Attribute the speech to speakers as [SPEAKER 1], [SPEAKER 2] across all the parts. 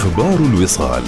[SPEAKER 1] أخبار الوصال.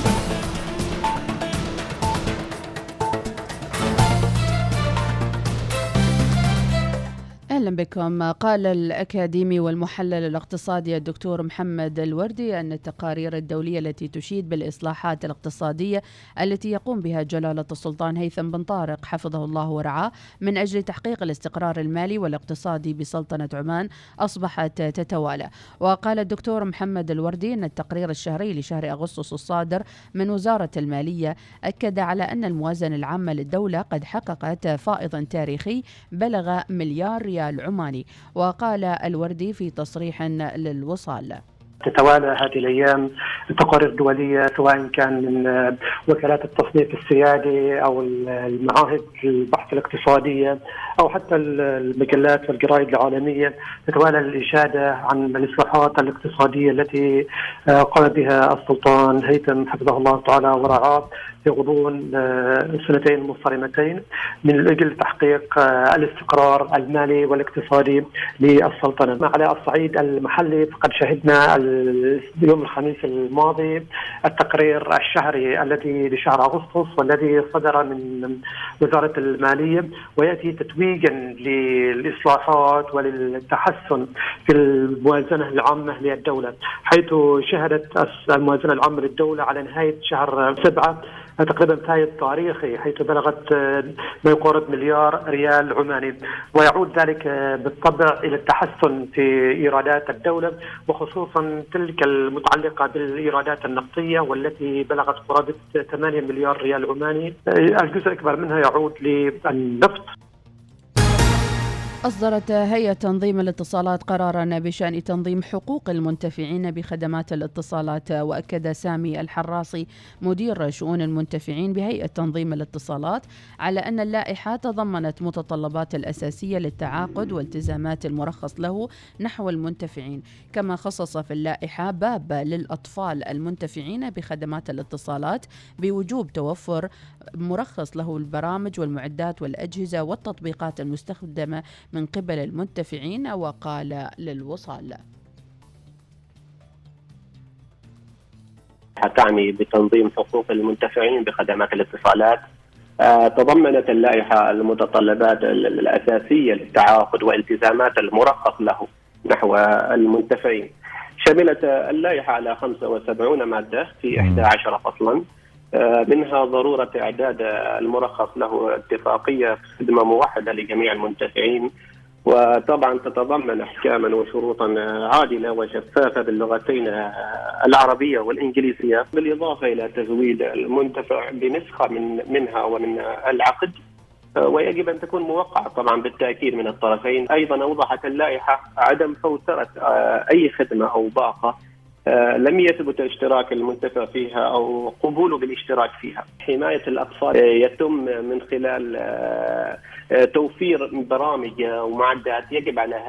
[SPEAKER 2] بكم. قال الأكاديمي والمحلل الاقتصادي الدكتور محمد الوردي أن التقارير الدولية التي تشيد بالإصلاحات الاقتصادية التي يقوم بها جلالة السلطان هيثم بن طارق حفظه الله ورعاه من أجل تحقيق الاستقرار المالي والاقتصادي بسلطنة عمان أصبحت تتوالى. وقال الدكتور محمد الوردي أن التقرير الشهري لشهر أغسطس الصادر من وزارة المالية أكد على أن الموازنه العامة للدولة قد حققت فائضا تاريخي بلغ مليار ريال العماني وقال الوردي في تصريح للوصال.
[SPEAKER 3] تتوالى هذه الأيام التقارير الدوليه سواء كان من وكالات التصنيف السيادي أو المعاهد البحث الاقتصاديه أو حتى المجلات والجرائد العالمية تتوالى الإشادة عن الإصلاحات الاقتصادية التي قام بها السلطان هيثم حفظه الله تعالى ورعاه. في غضون السنتين المنصرمتين من أجل تحقيق الاستقرار المالي والاقتصادي للسلطنة. على الصعيد المحلي فقد شهدنا يوم الخميس الماضي التقرير الشهري الذي لشهر أغسطس والذي صدر من وزارة المالية ويأتي تتويجا للإصلاحات وللتحسن في الموازنة العامة للدولة حيث شهدت الموازنة العامة للدولة على نهاية شهر سبعة تقريبا فايض تاريخي حيث بلغت ما يقارب مليار ريال عماني. ويعود ذلك بالطبع إلى التحسن في إيرادات الدولة وخصوصا تلك المتعلقة بالإيرادات النفطية والتي بلغت قرابة 8 مليار ريال عماني. الجزء الأكبر منها يعود للنفط.
[SPEAKER 2] أصدرت هيئة تنظيم الاتصالات قرارا بشأن تنظيم حقوق المنتفعين بخدمات الاتصالات وأكد سامي الحراسي مدير شؤون المنتفعين بهيئة تنظيم الاتصالات على أن اللائحة تضمنت متطلبات الأساسية للتعاقد والتزامات المرخص له نحو المنتفعين كما خصص في اللائحة باب للأطفال المنتفعين بخدمات الاتصالات بوجوب توفر مرخص له البرامج والمعدات والأجهزة والتطبيقات المستخدمة من قبل المنتفعين وقال للوصال.
[SPEAKER 4] تعني بتنظيم حقوق المنتفعين بخدمات الاتصالات. تضمنت اللائحة المتطلبات الأساسية للتعاقد والتزامات المرخص له نحو المنتفعين. شملت اللائحة على 75 مادة في 11 فصلا. منها ضرورة إعداد المرخص له اتفاقية خدمة موحدة لجميع المنتفعين. وطبعا تتضمن احكاما وشروطا عادلة وشفافه باللغتين العربية والإنجليزية بالإضافة إلى تزويد المنتفع بنسخة من منها ومن العقد. ويجب أن تكون موقعة طبعا بالتأكيد من الطرفين. أيضا أوضحت اللائحة عدم فوترة أي خدمة أو باقة لم يثبت اشتراك المنتفع فيها أو قبوله بالاشتراك فيها. حماية الاطفال يتم من خلال توفير برامج ومعدات يجب على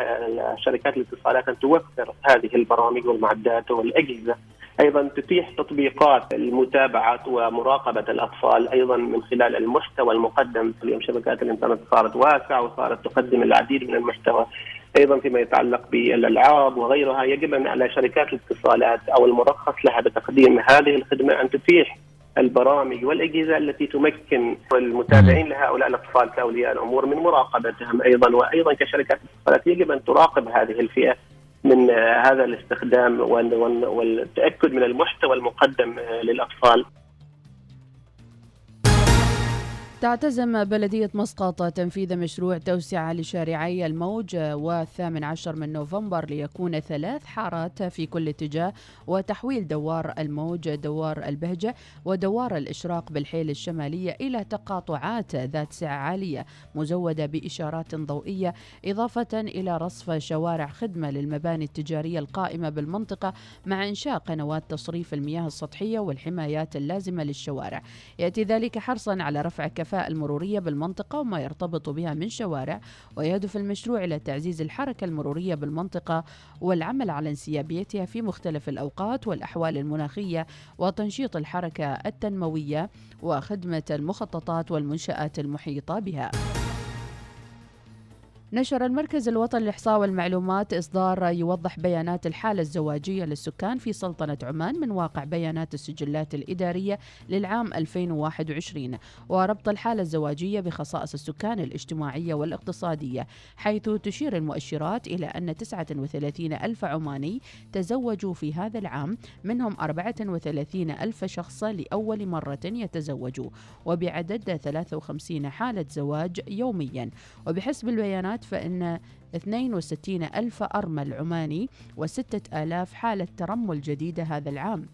[SPEAKER 4] شركات الاتصالات أن توفر هذه البرامج والمعدات والأجهزة. أيضا تتيح تطبيقات المتابعة ومراقبة الأطفال أيضا من خلال المحتوى المقدم اليوم شبكات الإنترنت صارت واسعة وصارت تقدم العديد من المحتوى أيضا فيما يتعلق بالألعاب وغيرها يجب أن على شركات الاتصالات أو المرخص لها بتقديم هذه الخدمة أن تتيح البرامج والأجهزة التي تمكن المتابعين لهؤلاء الأطفال كأولياء الأمور من مراقبتهم أيضا. وأيضا كشركات الاتصالات يجب أن تراقب هذه الفئة من هذا الاستخدام والتأكد من المحتوى المقدم للأطفال.
[SPEAKER 2] تعتزم بلدية مسقط تنفيذ مشروع توسعة لشارعي الموج والثامن عشر من نوفمبر ليكون ثلاث حارات في كل اتجاه وتحويل دوار الموج دوار البهجة ودوار الإشراق بالحيل الشمالية إلى تقاطعات ذات سعة عالية مزودة بإشارات ضوئية إضافة إلى رصف شوارع خدمة للمباني التجارية القائمة بالمنطقة مع إنشاء قنوات تصريف المياه السطحية والحمايات اللازمة للشوارع. يأتي ذلك حرصا على رفع كفاءة المرورية بالمنطقة وما يرتبط بها من شوارع ويهدف المشروع إلى تعزيز الحركة المرورية بالمنطقة والعمل على انسيابيتها في مختلف الأوقات والأحوال المناخية وتنشيط الحركة التنموية وخدمة المخططات والمنشآت المحيطة بها. نشر المركز الوطني للإحصاء والمعلومات إصدار يوضح بيانات الحالة الزواجية للسكان في سلطنة عمان من واقع بيانات السجلات الإدارية للعام 2021 وربط الحالة الزواجية بخصائص السكان الاجتماعية والاقتصادية حيث تشير المؤشرات إلى أن 39 ألف عماني تزوجوا في هذا العام منهم 34 ألف شخص لأول مرة يتزوجوا وبعدد 53 حالة زواج يوميا. وبحسب البيانات فإن 62 ألف أرمل عماني وستة آلاف حالة ترمل جديدة هذا العام.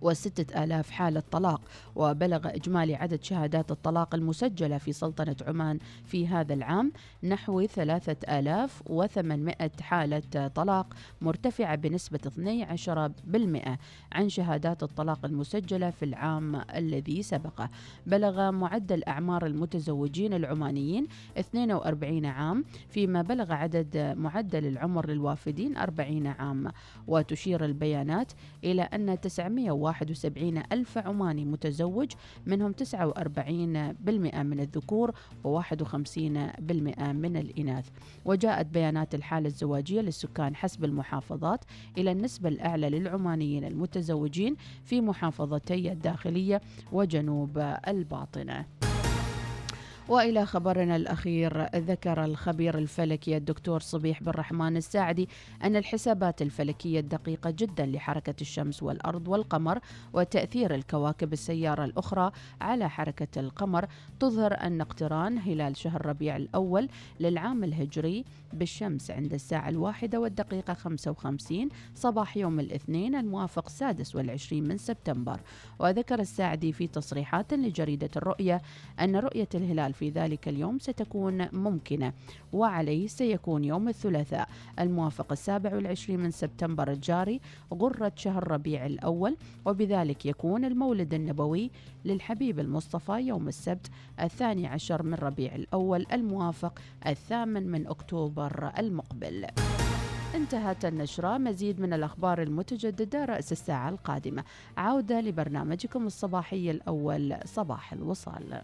[SPEAKER 2] وستة آلاف حالة طلاق وبلغ إجمالي عدد شهادات الطلاق المسجلة في سلطنة عمان في هذا العام نحو ثلاثة آلاف وثمانمائة حالة طلاق مرتفعة بنسبة 12% عن شهادات الطلاق المسجلة في العام الذي سبقه بلغ معدل أعمار المتزوجين العمانيين 42 عام فيما بلغ عدد معدل العمر للوافدين 40 عام. وتشير البيانات إلى أن 901 71 ألف عماني متزوج منهم 49% من الذكور و51% من الإناث. وجاءت بيانات الحالة الزواجية للسكان حسب المحافظات إلى النسبة الأعلى للعمانيين المتزوجين في محافظتي الداخلية وجنوب الباطنة. وإلى خبرنا الأخير ذكر الخبير الفلكي الدكتور صبيح بن رحمن الساعدي أن الحسابات الفلكية الدقيقة جدا لحركة الشمس والأرض والقمر وتأثير الكواكب السيارة الأخرى على حركة القمر تظهر أن اقتران هلال شهر ربيع الأول للعام الهجري بالشمس عند الساعة الواحدة والدقيقة 55 صباح يوم الاثنين الموافق السادس والعشرين من سبتمبر. وذكر الساعدي في تصريحات لجريدة الرؤية أن رؤية الهلال في ذلك اليوم ستكون ممكنة وعليه سيكون يوم الثلاثاء الموافق السابع والعشرين من سبتمبر الجاري غرة شهر ربيع الأول وبذلك يكون المولد النبوي للحبيب المصطفى يوم السبت الثاني عشر من ربيع الأول الموافق الثامن من أكتوبر المقبل. انتهت النشرة مزيد من الأخبار المتجددة رأس الساعة القادمة. عودة لبرنامجكم الصباحي الأول صباح الوصال.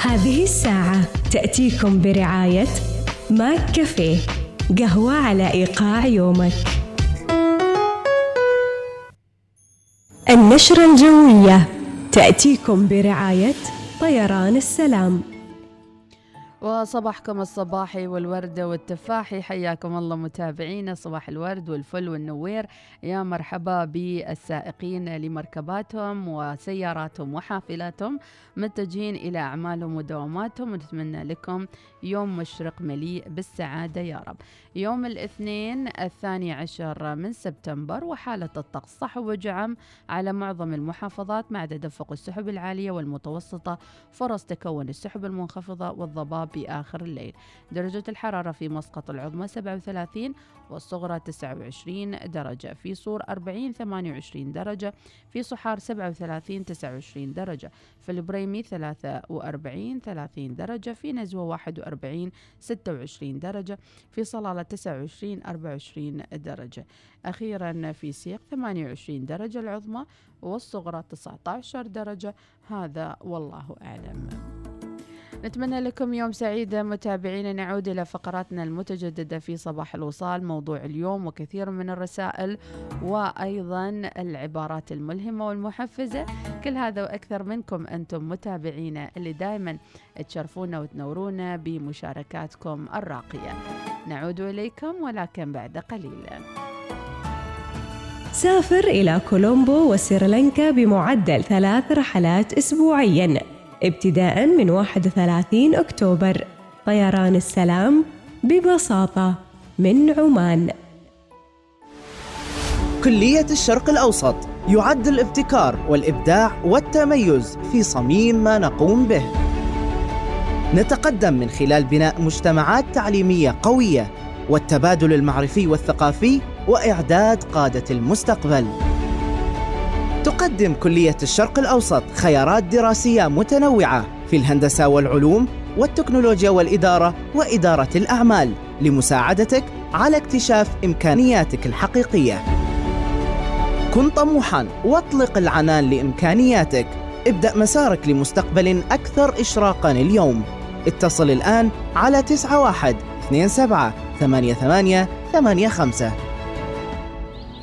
[SPEAKER 1] هذه الساعة تأتيكم برعاية ماك كافيه قهوة على إيقاع يومك. النشرة الجوية تأتيكم برعاية طيران السلام.
[SPEAKER 2] وصباحكم الصباحي والورد والتفاحي. حياكم الله متابعينا. صباح الورد والفل والنوير. يا مرحبا بالسائقين لمركباتهم وسياراتهم وحافلاتهم. متجهين إلى أعمالهم ودواماتهم. ونتمنى لكم يوم مشرق مليء بالسعادة يا رب. يوم الاثنين الثاني عشر من سبتمبر وحالة الطقس صحو وجعم على معظم المحافظات مع تدفق السحب العالية والمتوسطة فرص تكون السحب المنخفضة والضباب بآخر الليل. درجة الحرارة في مسقط العظمى 37 والصغرى 29 درجة في صور 40 28 درجة في صحار 37 29 درجة في البريمي 43 30 درجة في نزوة 41 26 درجة في صلالة 29 24 درجة. أخيرا في سيق 28 درجة العظمى والصغرى 19 درجة. هذا والله أعلم. نتمنى لكم يوم سعيد. متابعينا نعود إلى فقراتنا المتجددة في صباح الوصال. موضوع اليوم وكثير من الرسائل وأيضا العبارات الملهمة والمحفزة. كل هذا وأكثر منكم أنتم متابعينا اللي دائما تشرفونا وتنورونا بمشاركاتكم الراقية. نعود إليكم ولكن بعد قليل.
[SPEAKER 1] سافر إلى كولومبو وسريلانكا بمعدل ثلاث رحلات أسبوعياً ابتداء من 31 أكتوبر. طيران السلام ببساطة من عمان.
[SPEAKER 5] كلية الشرق الأوسط يعد الابتكار والإبداع والتميز في صميم ما نقوم به. نتقدم من خلال بناء مجتمعات تعليمية قوية والتبادل المعرفي والثقافي وإعداد قادة المستقبل تقدم كلية الشرق الأوسط خيارات دراسية متنوعة في الهندسة والعلوم والتكنولوجيا والإدارة وإدارة الأعمال لمساعدتك على اكتشاف إمكانياتك الحقيقية. كن طموحا واطلق العنان لإمكانياتك. ابدأ مسارك لمستقبل أكثر إشراقا اليوم. اتصل الآن على 91 27 88 85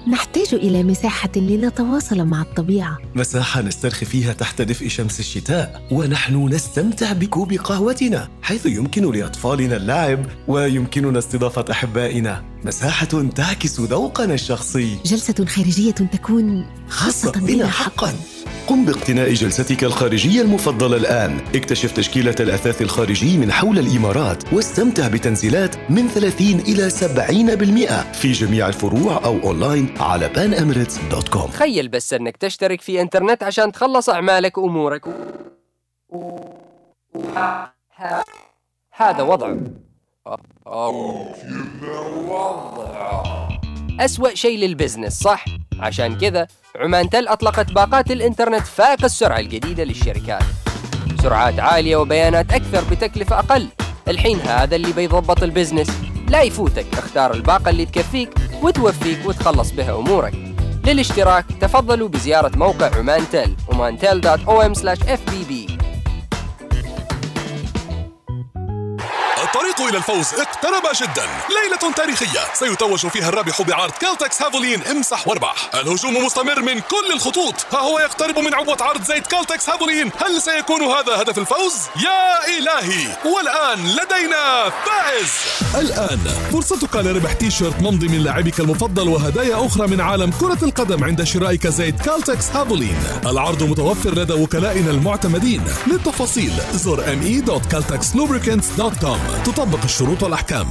[SPEAKER 6] نحتاج إلى مساحة لنتواصل مع الطبيعة.
[SPEAKER 7] مساحة نسترخي فيها تحت دفء شمس الشتاء ونحن نستمتع بكوب قهوتنا حيث يمكن لأطفالنا اللعب ويمكننا استضافة أحبائنا. مساحة تعكس ذوقنا الشخصي.
[SPEAKER 6] جلسة خارجية تكون
[SPEAKER 7] خاصة بنا حقا. قم باقتناء جلستك الخارجية المفضلة الآن. اكتشف تشكيلة الأثاث الخارجي من حول الإمارات واستمتع بتنزيلات من 30 إلى 70% في جميع الفروع أو أونلاين على panemirates.com
[SPEAKER 8] تخيل بس أنك تشترك في إنترنت عشان تخلص أعمالك وأمورك. هذا وضعه أسوأ شيء لل business صح؟ عشان كذا عمان تل أطلقت باقات الإنترنت فائق السرعة الجديدة للشركات. سرعات عالية وبيانات أكثر بتكلفة أقل. الحين هذا اللي بيضبط ال business. لا يفوتك اختار الباقة اللي تكفيك وتوفيك وتخلص بها أمورك. للاشتراك تفضلوا بزيارة موقع عمان تل omantel.om/fbb
[SPEAKER 9] الطريق إلى الفوز. اقترب جدا ليلة تاريخية. سيتوج فيها الرابح بعرض Caltex Havoline امسح واربح الهجوم مستمر من كل الخطوط. ها هو يقترب من عبوة عرض زيت Caltex Havoline. هل سيكون هذا هدف الفوز؟ يا إلهي! والآن لدينا فائز! الآن فرصتك لربح تي شيرت ممضي من لاعبك المفضل وهدايا أخرى من عالم كرة القدم عند شرائك زيت Caltex Havoline. العرض متوفر لدى وكلائنا المعتمدين. للتفاصيل زر me.caltexlubricants.com تطبق الشروط والأحكام.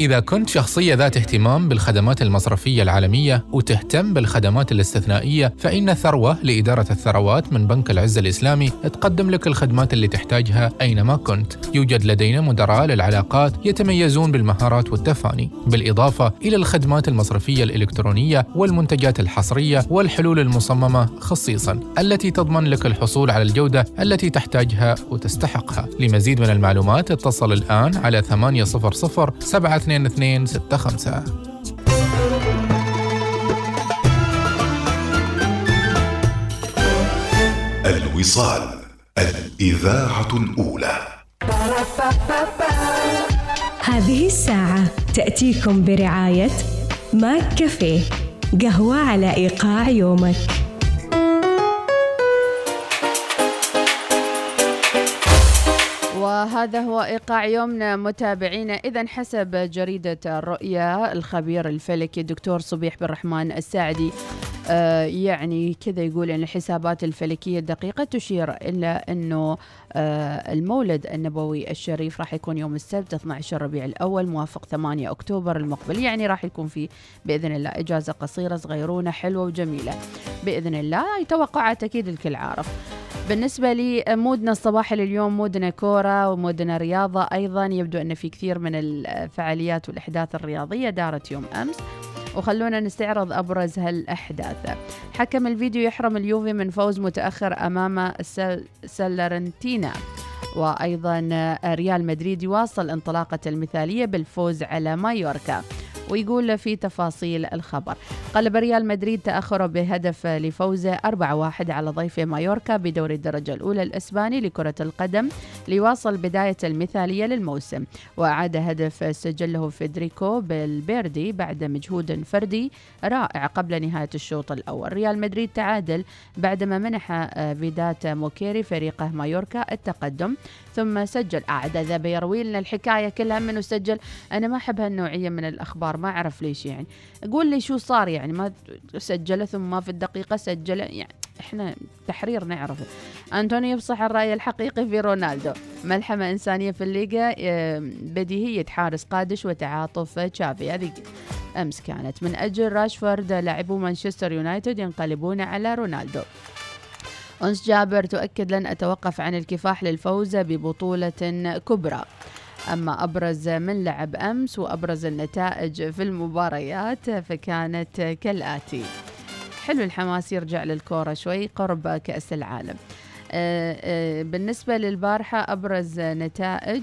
[SPEAKER 10] إذا كنت شخصية ذات اهتمام بالخدمات المصرفية العالمية وتهتم بالخدمات الاستثنائية فإن ثروة لإدارة الثروات من بنك العز الإسلامي تقدم لك الخدمات اللي تحتاجها أينما كنت. يوجد لدينا مدراء للعلاقات يتميزون بالمهارات والتفاني بالإضافة إلى الخدمات المصرفية الإلكترونية والمنتجات الحصرية والحلول المصممة خصيصا التي تضمن لك الحصول على الجودة التي تحتاجها وتستحقها. لمزيد من المعلومات اتصل الآن على 800 7265
[SPEAKER 11] الوصال الإذاعة الأولى.
[SPEAKER 1] هذه الساعة تأتيكم برعاية ماك كافيه قهوة على إيقاع يومك.
[SPEAKER 2] وهذا هو إيقاع يومنا. متابعينا إذا حسب جريدة الرؤيا الخبير الفلكي الدكتور صبيح بن الرحمن الساعدي آه يعني كذا يقول إن الحسابات الفلكية الدقيقة تشير إلى إنه آه المولد النبوي الشريف راح يكون يوم السبت 12 ربيع الأول موافق 8 أكتوبر المقبل. يعني راح يكون في بإذن الله إجازة قصيرة صغيرونة حلوة وجميلة. بإذن الله توقعات أكيد الكل عارف. بالنسبة لي مودنا الصباحي لليوم مودنا كورة ومودنا رياضة. أيضا يبدو أن في كثير من الفعاليات والأحداث الرياضية دارت يوم أمس. وخلونا نستعرض أبرز هالأحداث حكم الفيديو يحرم اليوفي من فوز متأخر أمام سلرنتينا وأيضا ريال مدريد يواصل انطلاقة المثالية بالفوز على مايوركا. ويقول في تفاصيل الخبر. قلب ريال مدريد تأخره بهدف لفوزه 4-1 على ضيفه مايوركا بدوري الدرجة الأولى الإسباني لكرة القدم ليواصل بداية المثالية للموسم. وأعاد هدف سجله فيدريكو فالفيردي بعد مجهود فردي رائع قبل نهاية الشوط الأول. ريال مدريد تعادل بعدما منح فيدات موريكي فريقه مايوركا التقدم ثم سجل. أعد ذا بيروي لنا الحكاية كلها منه سجل أنا ما أحب هالنوعية من الأخبار. ما أعرف ليش يعني. قول لي شو صار يعني ما سجل ثم في الدقيقة سجل يعني إحنا تحرير نعرف أنتوني يفصح الرأي الحقيقي في رونالدو. ملحمة إنسانية في الليغا بديهية حارس قادش وتعاطف تشافي. هذه أمس كانت. من أجل راشفورد لاعبو مانشستر يونايتد ينقلبون على رونالدو. أنس جابر تؤكد لن أتوقف عن الكفاح للفوز ببطولة كبرى. أما أبرز من لعب أمس وأبرز النتائج في المباريات فكانت كالآتي. حلو الحماس يرجع للكورة شوي قرب كأس العالم. آه، آه، بالنسبة للبارحة أبرز نتائج.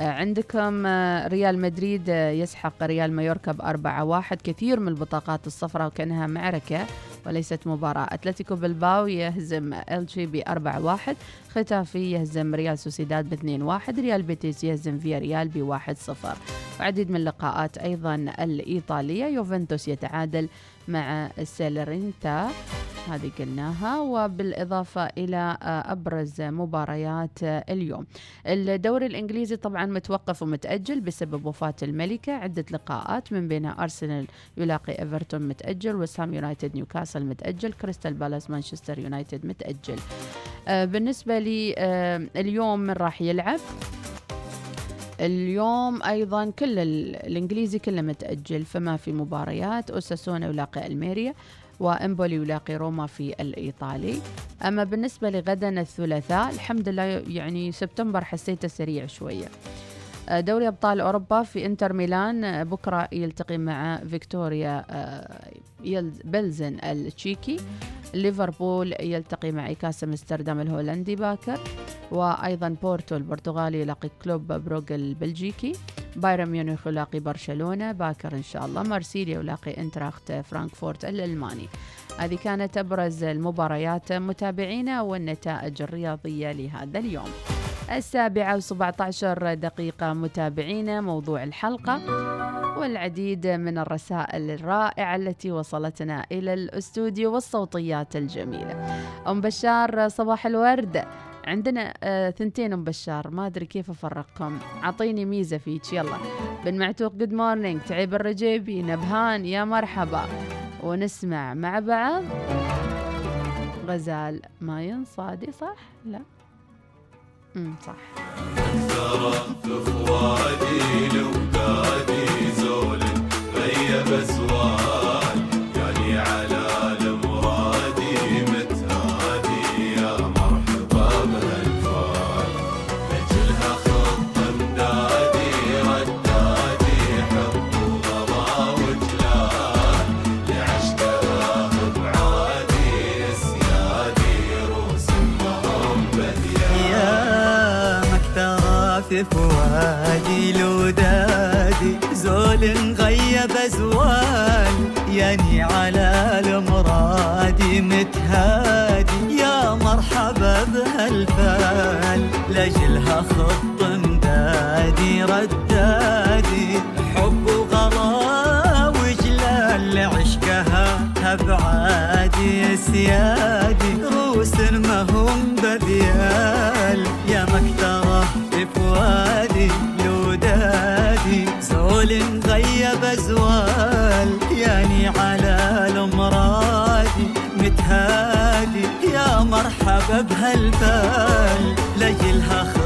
[SPEAKER 2] آه، عندكم ريال مدريد يسحق ريال مايوركا بأربعة واحد. كثير من البطاقات الصفراء وكأنها معركة. وليست مباراة. أتلتيكو بلباو يهزم إلتشي بأربعة واحد ختافي يهزم ريال سوسيداد باثنين واحد ريال بيتيس يهزم فيا ريال بواحد صفر. وعديد من اللقاءات أيضا الإيطالية. يوفنتوس يتعادل مع ساليرنيتانا. هذه قلناها وبالإضافة إلى آه، أبرز مباريات آه، اليوم. الدوري الإنجليزي طبعا متوقف ومتأجل بسبب وفاة الملكة. عدة لقاءات من بينها أرسنال يلاقي إيفرتون متأجل وست هام يونايتد نيوكاسل متأجل كريستال بالاس مانشستر يونايتد متأجل. آه، بالنسبة لي اليوم من راح يلعب اليوم أيضا كل ال- الإنجليزي كله متأجل فما في مباريات أوساسونا يلاقي ألميريا وإمبولي يلاقي روما في الإيطالي. أما بالنسبة لغدا الثلاثاء الحمد لله يعني سبتمبر حسيته سريع شوية. دوري أبطال أوروبا في إنتر ميلان آه، بكرة يلتقي مع فيكتوريا آه، بلزن التشيكي. ليفربول يلتقي مع أياكس أمستردام الهولندي باكر. وأيضا بورتو البرتغالي يلاقي كلوب بروغ البلجيكي. بايرن ميونخ يلاقي برشلونة باكر إن شاء الله. مارسيليا يلاقي إنتراخت فرانكفورت الألماني. هذه كانت أبرز المباريات متابعينا والنتائج الرياضية لهذا اليوم. السابعة و17 دقيقة متابعينا موضوع الحلقة والعديد من الرسائل الرائعة التي وصلتنا إلى الأستوديو والصوتيات الجميلة. أم بشار صباح الورد. عندنا آه ثنتين أم بشار. ما أدري كيف افرقكم أعطيني ميزة فيك. يلا. بن معتوق good morning تعيب الرجيبي نبهان. يا مرحبا. ونسمع مع بعض. غزال ما ينصادي صح؟ لا. امم صح.
[SPEAKER 6] ترى زول غيب ازوال يعني على المرادي متهادي يا مرحبا بهالفال
[SPEAKER 12] لاجلها خط مدادي ردادي حب وغلا وجلال لعشقها ابعادي سيادي متهادي يا مرحبا بهالبال لجلها خط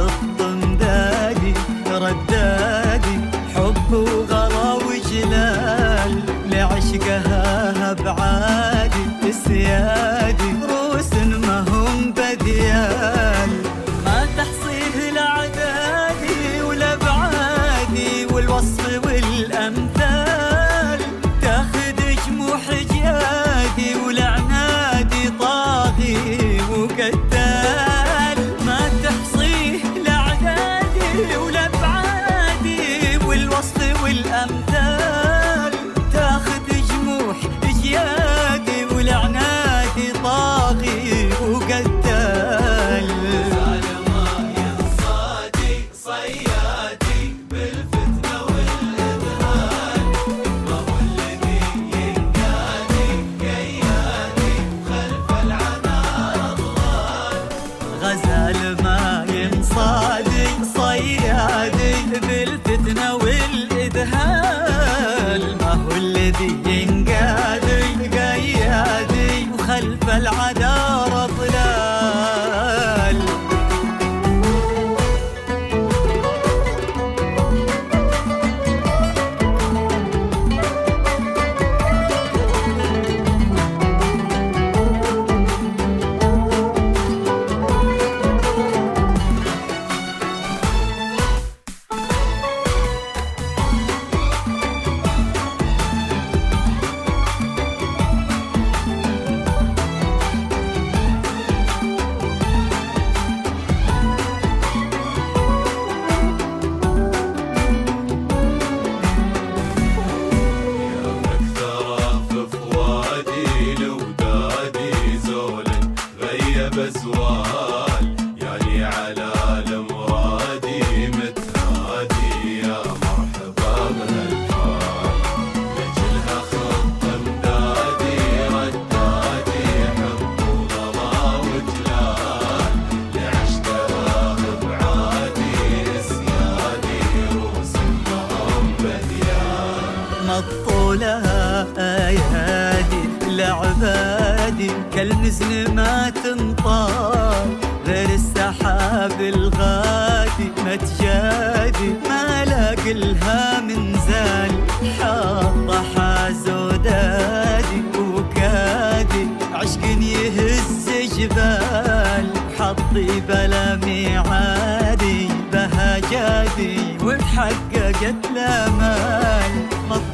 [SPEAKER 13] مطولها ايادي لعبادي كالمزن ما تنطال غير السحاب الغادي ما تجادي. ما لاقي لها من زال حاطة حاز ودادي وكادي عشق يهز جبال حطي بلا ميعادي بهجادي وتحققت الامال مطولها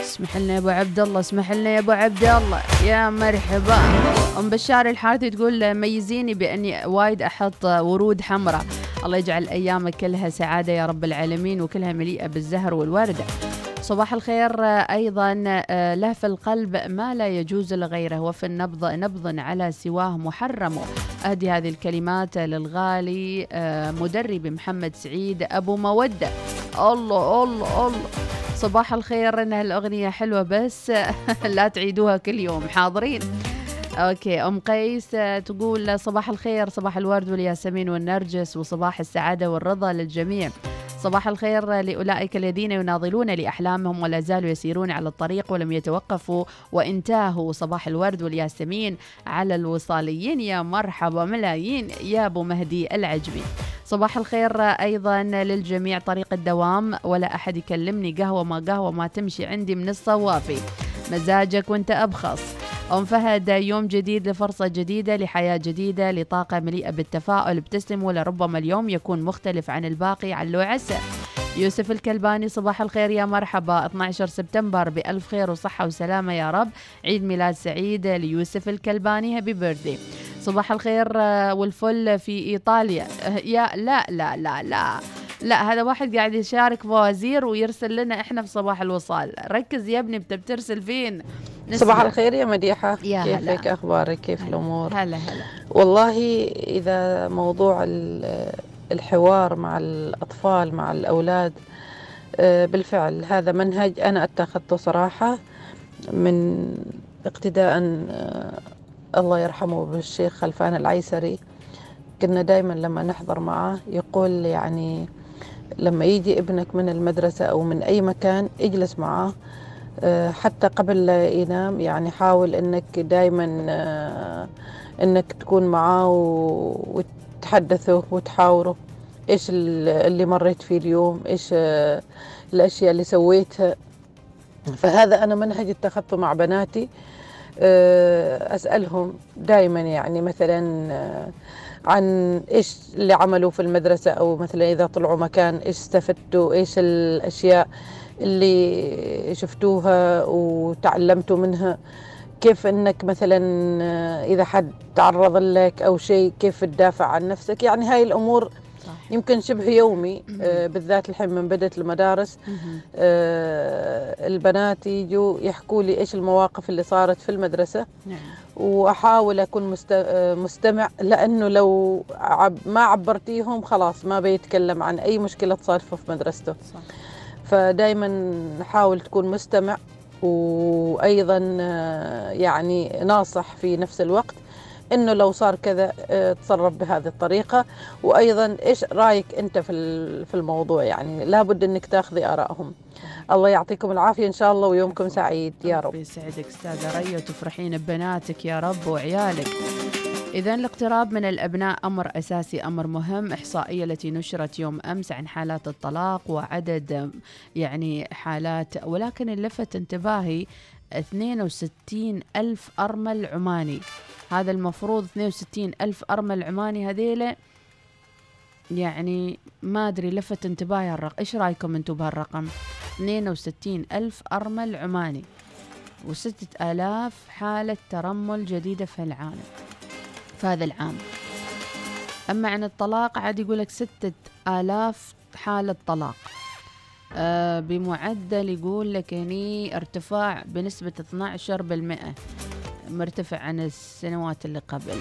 [SPEAKER 2] اسمح لنا يا أبو عبد الله اسمح لنا يا أبو عبد الله. يا مرحبا. أم بشار الحارثي تقول ميزيني بأني وايد أحط ورود حمراء. الله يجعل أيامك كلها سعادة يا رب العالمين وكلها مليئة بالزهر والوردة. صباح الخير أيضا آه، له في القلب ما لا يجوز لغيره وفي النبض نبض على سواه محرم. أهدي هذه الكلمات للغالي آه، مدرب محمد سعيد أبو مودة. الله الله الله. صباح الخير ان هالاغنيه حلوة بس لا تعيدوها كل يوم حاضرين؟ أوكي أم قيس آه، تقول صباح الخير صباح الورد والياسمين والنرجس وصباح السعادة والرضا للجميع. صباح الخير لأولئك الذين يناضلون لأحلامهم ولا زالوا يسيرون على الطريق ولم يتوقفوا. وانتهوا صباح الورد والياسمين على الوصاليين. يا مرحبا ملايين. يا أبو مهدي العجمي صباح الخير أيضا للجميع. طريق الدوام ولا أحد يكلمني. قهوة ما قهوة ما تمشي عندي من الصوافي. مزاجك وانت أبخص. أم فهد يوم جديد لفرصة جديدة لحياة جديدة لطاقة مليئة بالتفاؤل. ابتسم ولربما اليوم يكون مختلف عن الباقي. علو عسى. يوسف الكلباني صباح الخير يا مرحبا. 12 سبتمبر بألف خير وصحة وسلامة يا رب. عيد ميلاد سعيد ليوسف الكلباني. هابي بيرثدي صباح الخير آه، والفل في إيطاليا. آه، يا لا لا لا لا. لا هذا واحد قاعد يشارك فوازير ويرسل لنا إحنا في صباح الوصال. ركز يا ابني انت بترسل فين
[SPEAKER 14] صباح. الخير يا مديحة.
[SPEAKER 2] يا هلا.
[SPEAKER 14] كيفك؟ أخبارك؟ كيف الأمور؟
[SPEAKER 2] هلا هلا.
[SPEAKER 14] والله إذا موضوع ال- الحوار مع الأطفال مع الأولاد آه، بالفعل هذا منهج أنا أتخذته صراحة من اقتداء آه، الله يرحمه بالشيخ خلفان العيسري. كنا دائما لما نحضر معه يقول يعني لما يجي ابنك من المدرسة أو من أي مكان اجلس معه آه، حتى قبل لا ينام. يعني حاول إنك دائما إنك تكون معاه وتحدثه وتحاوره. ال- اللي مريت فيه اليوم؟ إيش آه، الأشياء اللي سويتها؟ فهذا أنا منهج اتخذته مع بناتي. آه، أسألهم دائما يعني مثلا آه، عن إيش اللي عملوا في المدرسة أو مثلا إذا طلعوا مكان إيش استفدتوا إيش الأشياء اللي شفتوها وتعلمتوا منها؟ كيف إنك مثلا آه، إذا حد تعرض لك أو شيء كيف تدافع عن نفسك؟ يعني هاي الأمور يمكن شبه يومي آه، بالذات الحين من بدأت المدارس آه، البنات يجوا يحكوا لي إيش المواقف اللي صارت في المدرسة.
[SPEAKER 2] نعم.
[SPEAKER 14] وأحاول أكون آه، مستمع لأنه لو عب ما عبرتيهم خلاص ما بيتكلم عن أي مشكلة صارفه في مدرسته
[SPEAKER 2] صح.
[SPEAKER 14] فدائما نحاول تكون مستمع وأيضا آه، يعني ناصح في نفس الوقت إنه لو صار كذا آه، تصرف بهذه الطريقة. وأيضا إيش رأيك أنت في في الموضوع؟ يعني لابد إنك تأخذي آرائهم. الله يعطيكم العافية إن شاء الله ويومكم سعيد. يا رب.
[SPEAKER 2] يسعدك أستاذة ريا وتفرحين ببناتك يا رب وعيالك. إذا الاقتراب من الأبناء أمر أساسي أمر مهم. إحصائية التي نشرت يوم أمس عن حالات الطلاق وعدد يعني حالات ولكن اللي لفت انتباهي 62 ألف أرمل عماني. هذا المفروض 62 ألف أرمل عماني هذيله يعني ما أدري لفت انتباهي الرقم إيش رأيكم أنتم بهالرقم؟ 62 ألف أرمل عماني وستة آلاف حالة ترمل جديدة في العالم في هذا العام. أما عن الطلاق عاد يقول لك ستة آلاف حالة طلاق. بمعدل يقول لك هني ارتفاع بنسبة 12% مرتفع عن السنوات اللي قبل.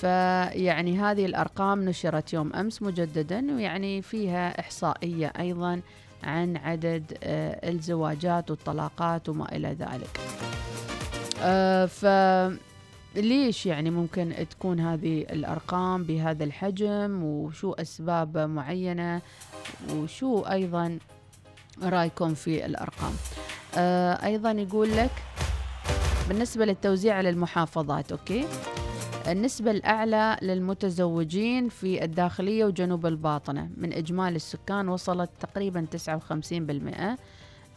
[SPEAKER 2] فيعني هذه الأرقام نشرت يوم أمس مجددا ويعني فيها إحصائية أيضا عن عدد آه، الزواجات والطلاقات وما إلى ذلك. آه، ف ليش يعني ممكن تكون هذه الأرقام بهذا الحجم؟ وشو أسباب معينة؟ وشو أيضا رأيكم في الأرقام؟ آه، أيضا يقول لك بالنسبة للتوزيع على المحافظات أوكي؟ النسبة الأعلى للمتزوجين في الداخلية وجنوب الباطنة. من إجمالي السكان وصلت تقريبا 59%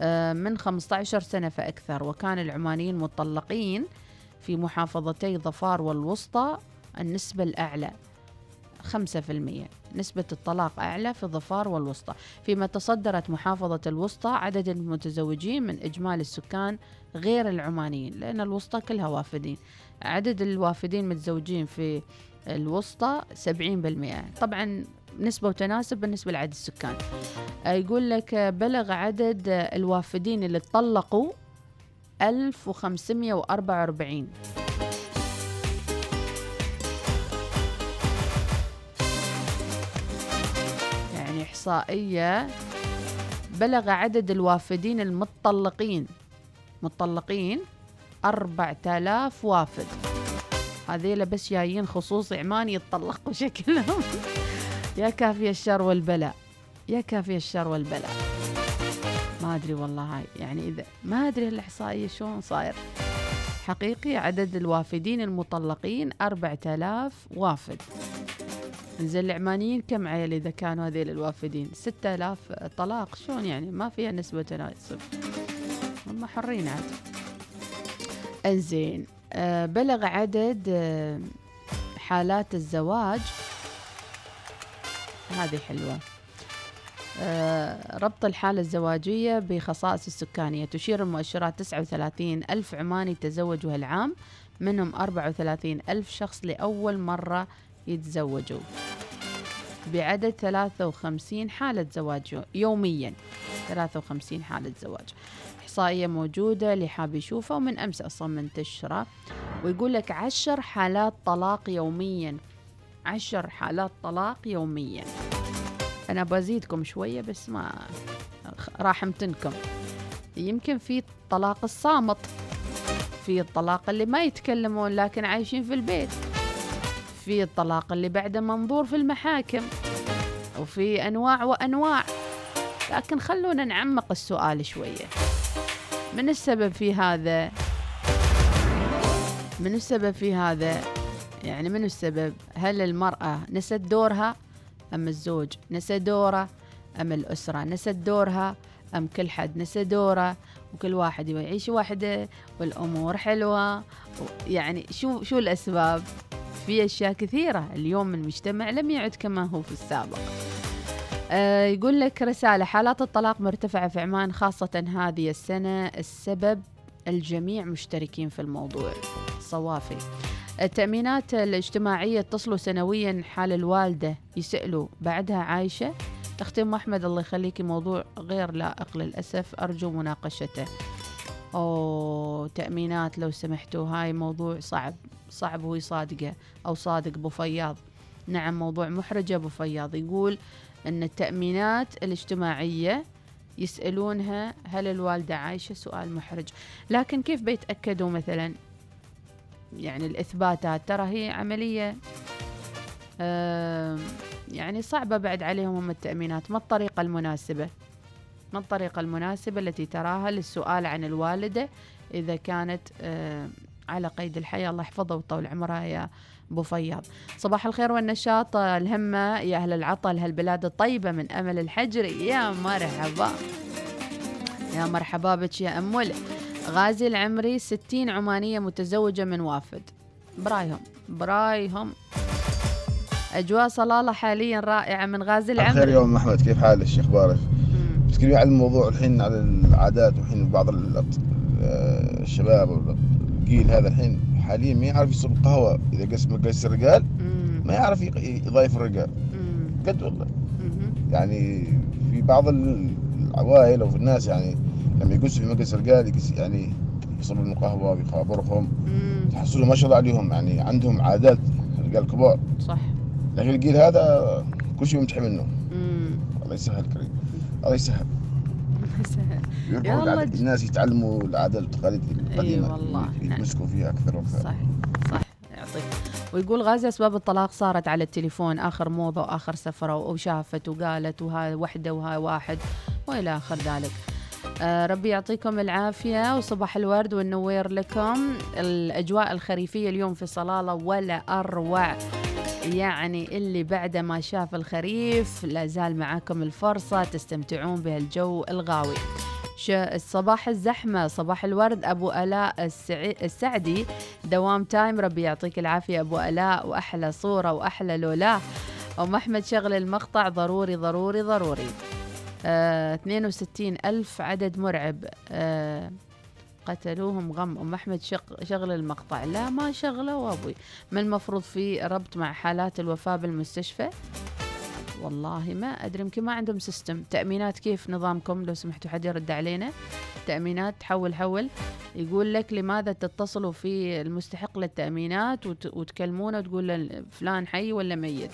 [SPEAKER 2] آه، من 15 سنة فأكثر. وكان العمانيين مطلقين في محافظتي ظفار والوسطى النسبة الأعلى 5% نسبة الطلاق أعلى في الظفار والوسطى. فيما تصدرت محافظة الوسطى عدد المتزوجين من إجمالي السكان غير العمانيين لأن الوسطى كلها وافدين. عدد الوافدين متزوجين في الوسطى 70% طبعا نسبة وتناسب بالنسبة لعدد السكان. يقول لك بلغ عدد الوافدين اللي طلقوا 1544 يعني إحصائية بلغ عدد الوافدين المطلقين مطلقين 4000 وافد. هذيلا بس جايين خصوصي عمان يتطلقوا شكلهم. يا كافي الشر والبلاء. يا كافي الشر والبلاء. ما أدري والله هاي يعني إذا ما أدري الاحصائيه شلون صاير. حقيقي عدد الوافدين المطلقين 4000 وافد. زين العمانيين كم عيل إذا كانوا هذيل الوافدين؟ 6000 طلاق. شلون يعني؟ ما فيها نسبة تناسب هم حرين عاد. إنزين آه بلغ عدد آه حالات الزواج. هذه حلوة. ربط الحالة الزواجية بخصائص السكانية. تشير المؤشرات 39 ألف عماني تزوجوا هالعام منهم 34 ألف شخص لأول مرة يتزوجوا. بعدد 53 حالة زواج يوميا. 53 حالة زواج. إحصائية موجودة اللي حاب يشوفها ومن أمس أصلا منتشرة. ويقول لك عشر حالات طلاق يوميا. عشر حالات طلاق يوميا. أنا بزيدكم شوية بس ما راح أمتنكم. يمكن في الطلاق الصامت. في الطلاق اللي ما يتكلمون لكن عايشين في البيت. في الطلاق اللي بعده منظور في المحاكم. وفي أنواع وأنواع. لكن خلونا نعمق السؤال شوية. من السبب في هذا؟ من السبب في هذا؟ يعني من السبب؟ هل المرأة نست دورها؟ أم الزوج نسى دوره أم الأسرة نست دورها أم كل حد نسى دوره وكل واحد يعيش وحده والأمور حلوة. يعني شو شو الأسباب؟ في أشياء كثيرة اليوم المجتمع لم يعد كما هو في السابق. آه يقول لك رسالة حالات الطلاق مرتفعة في عمان خاصة هذه السنة. السبب الجميع مشتركين في الموضوع. صوافي. التأمينات الاجتماعية اتصلوا سنويا حال الوالدة يسألوا بعدها عايشة؟ أختي أم أحمد الله يخليكي موضوع غير لائق للأسف أرجو مناقشته. أوه تأمينات لو سمحتوا هاي موضوع صعب صعب هو صادقة أو صادق أبو فياض. نعم موضوع محرج أبو فياض يقول أن التأمينات الاجتماعية يسألونها هل الوالدة عايشة؟ سؤال محرج. لكن كيف بيتأكدوا مثلا؟ يعني الإثباتات. ترى هي عملية يعني صعبة بعد عليهم هم التأمينات. ما الطريقة المناسبة؟ ما الطريقة المناسبة التي تراها للسؤال عن الوالدة إذا كانت على قيد الحياة؟ الله يحفظها ويطول عمرها يا أبو فياض. صباح الخير والنشاط الهمة يا أهل العطل هالبلاد الطيبة من أمل الحجري يا مرحبا. يا مرحبا بك يا أمول غازي العمري 60 عمانية متزوجة من وافد. برايهم برايهم. أجواء صلالة حاليا رائعة من غازي العمري.
[SPEAKER 15] خير يوم أحمد. كيف حالك؟ شو أخبارك؟ تتكلمي عن الموضوع الحين على العادات والحين بعض الشباب الجيل هذا الحين؟ حاليا ما يعرف يصب قهوة إذا قسم قس الرجال ما يعرف يضايف الرجال. قد والله. يعني في بعض العوائل أو في الناس يعني لما يجلسوا في مجلس يجلس- يعني يصبوا القهوه ويخابرهم. تحصلوا ما شاء الله عليهم. يعني عندهم عادات الرجال كبار.
[SPEAKER 2] صح.
[SPEAKER 15] لكن الجيل هذا كل شيء منه. الله يسهل كريم الله يسهل. يرجعوا
[SPEAKER 2] يلا
[SPEAKER 15] العادات- الناس يتعلموا العادات والتقاليد القديمه
[SPEAKER 2] والله.
[SPEAKER 15] يتمسكوا فيها أكثر وأكثر.
[SPEAKER 2] صح صح يعطيك. ويقول غازي أسباب الطلاق صارت على التليفون. آخر موضة وآخر سفرة وشافت وقالت وهاي وحدة وهاي واحد وإلى آخر ذلك. آه ربي يعطيكم العافية وصباح الورد والنوير لكم. الأجواء الخريفية اليوم في صلالة ولا أروع. يعني اللي بعد ما شاف الخريف لا زال معاكم الفرصة تستمتعون بهالجو الغاوي. الصباح الزحمة صباح الورد أبو ألاء. السعدي. دوام time ربي يعطيك العافية أبو ألاء وأحلى صورة وأحلى لولاه أم أحمد شغل المقطع ضروري ضروري ضروري. آه 62 ألف عدد مرعب. آه قتلوهم غم أم أحمد شق شغل المقطع. لا ما شغله أبوي ما المفروض في ربط مع حالات الوفاة بالمستشفى؟ والله ما أدري يمكن ما عندهم سيستم تأمينات كيف نظامكم؟ لو سمحتوا حد يرد علينا. تأمينات حول حول. يقول لك لماذا تتصلوا في المستحق للتأمينات وت- وتكلمونه وتقول فلان حي ولا ميت؟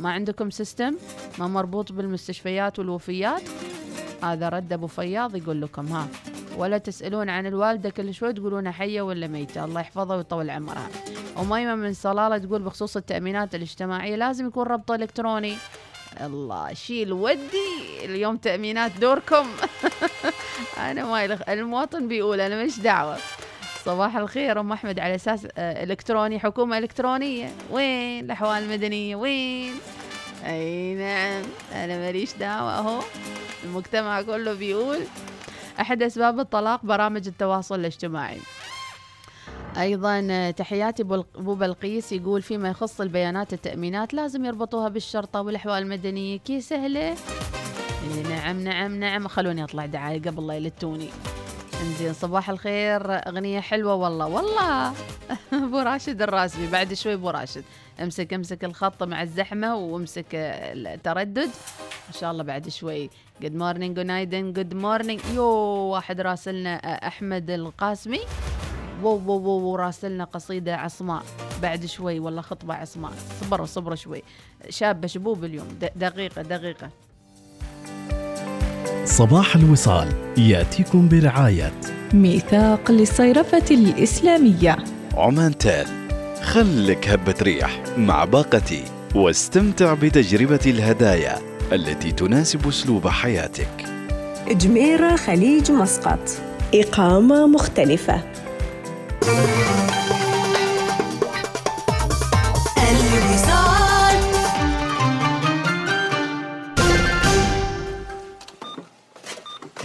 [SPEAKER 2] ما عندكم سيستم ما مربوط بالمستشفيات والوفيات؟ هذا رد أبو فياض يقول لكم ها. ولا تسألون عن الوالدة كل شوي تقولون حيه ولا ميتة. الله يحفظها ويطول عمرها. وميمه من صلالة تقول بخصوص التأمينات الاجتماعية لازم يكون ربط إلكتروني. الله شيل ودي اليوم تأمينات دوركم. أنا ما يلخ... المواطن بيقول أنا مش دعوة. صباح الخير أم أحمد على أساس آه، إلكتروني حكومة إلكترونية. وين الأحوال المدنية؟ وين؟ أي نعم أنا ماليش دعوة أهو. المجتمع كله بيقول أحد أسباب الطلاق برامج التواصل الاجتماعي. أيضا تحياتي ابو بلقيس يقول فيما يخص البيانات التأمينات لازم يربطوها بالشرطة والأحوال المدنية. كي سهلة؟ إيه نعم نعم نعم. خلوني أطلع دعاية قبل لا يلتوني. انزين صباح الخير. أغنية حلوة والله والله. أبو راشد الراسبي بعد شوي أبو راشد. امسك امسك الخط مع الزحمة وامسك التردد. ان شاء الله بعد شوي جود مورنينج جونايدن جود مورنينج يو واحد راسلنا آه، أحمد القاسمي. وو وو وو راسلنا قصيدة عصماء. بعد شوي والله خطبة عصماء. صبروا صبروا شوي. شابه شبوب اليوم. دقيقة دقيقة.
[SPEAKER 16] صباح الوصال. يأتيكم برعاية.
[SPEAKER 1] ميثاق للصيرفة الإسلامية.
[SPEAKER 17] عمان تال خلك هبة ريح مع باقتي واستمتع بتجربة الهدايا. التي تناسب أسلوب حياتك.
[SPEAKER 1] جميرة خليج مسقط. إقامة مختلفة.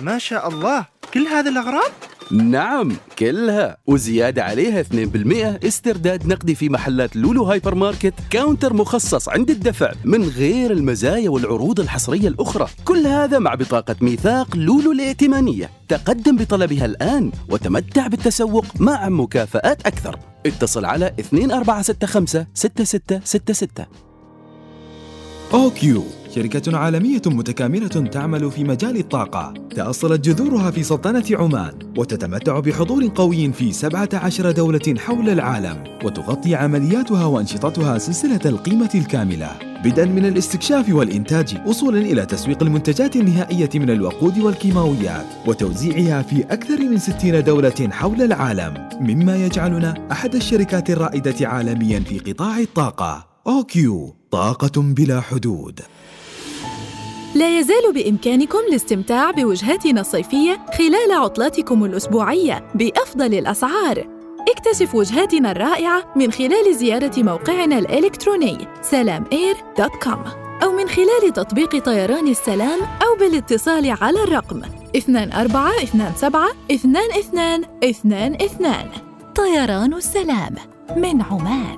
[SPEAKER 18] ما شاء الله كل هذه الأغراض؟
[SPEAKER 19] نعم كلها. وزيادة عليها 2% استرداد نقدي في محلات لولو Hypermarket counter مخصص عند الدفع من غير المزايا والعروض الحصرية الأخرى. كل هذا مع بطاقة ميثاق لولو الائتمانية. تقدم بطلبها الآن وتمتع بالتسوق مع مكافآت أكثر. اتصل على 2465 6666
[SPEAKER 20] OQ. شركة عالمية متكاملة تعمل في مجال الطاقة. تأصلت جذورها في سلطنة عمان وتتمتع بحضور قوي في 17 دولة حول العالم وتغطي عملياتها وأنشطتها سلسلة القيمة الكاملة. بدءا من الاستكشاف والإنتاج وصولا إلى تسويق المنتجات النهائية من الوقود والكيماويات وتوزيعها في أكثر من 60 دولة حول العالم. مما يجعلنا أحد الشركات الرائدة عالميا في قطاع الطاقة. أوكيو طاقة بلا حدود.
[SPEAKER 21] لا يزال بإمكانكم الاستمتاع بوجهاتنا الصيفية خلال عطلاتكم الأسبوعية بأفضل الأسعار. اكتشف وجهاتنا الرائعة من خلال زيارة موقعنا الإلكتروني سلاماير.com أو من خلال تطبيق طيران السلام أو بالاتصال على الرقم 2427 2222 طيران السلام من عمان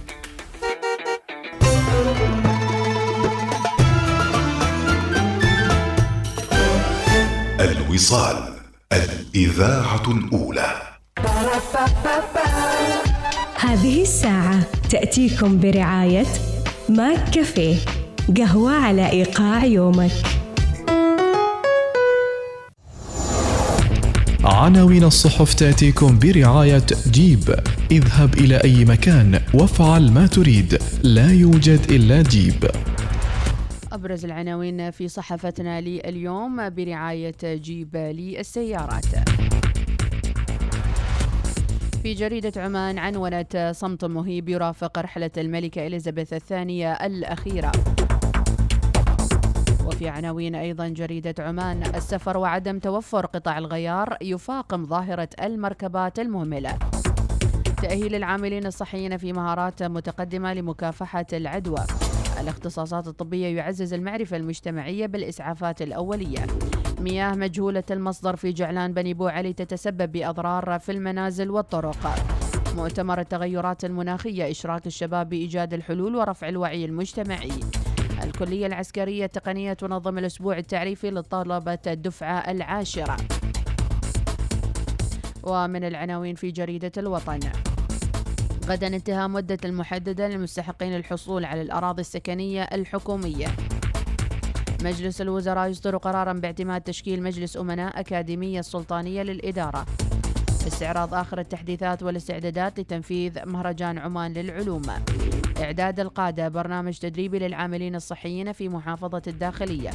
[SPEAKER 11] الوصال الإذاعة الأولى.
[SPEAKER 1] هذه الساعة تأتيكم برعاية ماك كافيه قهوة على إيقاع يومك.
[SPEAKER 16] عناوين الصحف تأتيكم برعاية جيب. اذهب إلى أي مكان وافعل ما تريد. لا يوجد إلا جيب.
[SPEAKER 2] أبرز العناوين في صحفتنا لليوم برعاية جيب للسيارات. في جريدة عمان عنونت صمت مهيب يرافق رحلة الملكة إليزابيث الثانية الأخيرة. وفي عناوين أيضا جريدة عمان السفر وعدم توفر قطع الغيار يفاقم ظاهرة المركبات المهملة. تأهيل العاملين الصحيين في مهارات متقدمة لمكافحة العدوى. الاختصاصات الطبية يعزز المعرفة المجتمعية بالإسعافات الأولية. مياه مجهولة المصدر في جعلان بني بو علي تتسبب بأضرار في المنازل والطرق. مؤتمر التغيرات المناخية إشراك الشباب بإيجاد الحلول ورفع الوعي المجتمعي. الكلية العسكرية التقنية تنظم الأسبوع التعريفي للطلبة الدفعة العاشرة. ومن العناوين في جريدة الوطن. غدا انتهى مدة المحددة للمستحقين الحصول على الأراضي السكنية الحكومية. مجلس الوزراء يصدر قرارا باعتماد تشكيل مجلس أمناء أكاديمية السلطانية للإدارة. استعراض آخر التحديثات والاستعدادات لتنفيذ مهرجان عمان للعلوم. إعداد القادة برنامج تدريبي للعاملين الصحيين في محافظة الداخلية.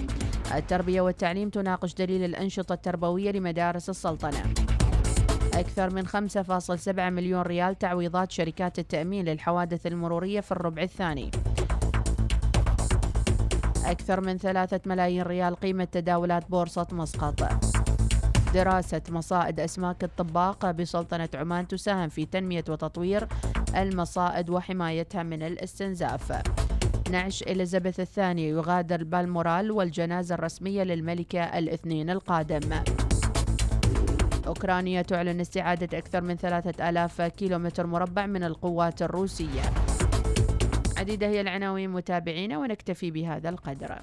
[SPEAKER 2] التربية والتعليم تناقش دليل الأنشطة التربوية لمدارس السلطنة. أكثر من 5.7 مليون ريال تعويضات شركات التأمين للحوادث المرورية في الربع الثاني. أكثر من ثلاثة ملايين ريال قيمة تداولات بورصة مسقط. دراسة مصائد أسماك الطباق بسلطنة عمان تساهم في تنمية وتطوير المصائد وحمايتها من الاستنزاف. نعش إليزابيث الثانية يغادر بالمورال والجنازة الرسمية للملكة الاثنين القادم. أوكرانيا تعلن استعادة أكثر من ثلاثة آلاف كيلومتر مربع من القوات الروسية. عديدة هي العناوين متابعينا ونكتفي بهذا القدر.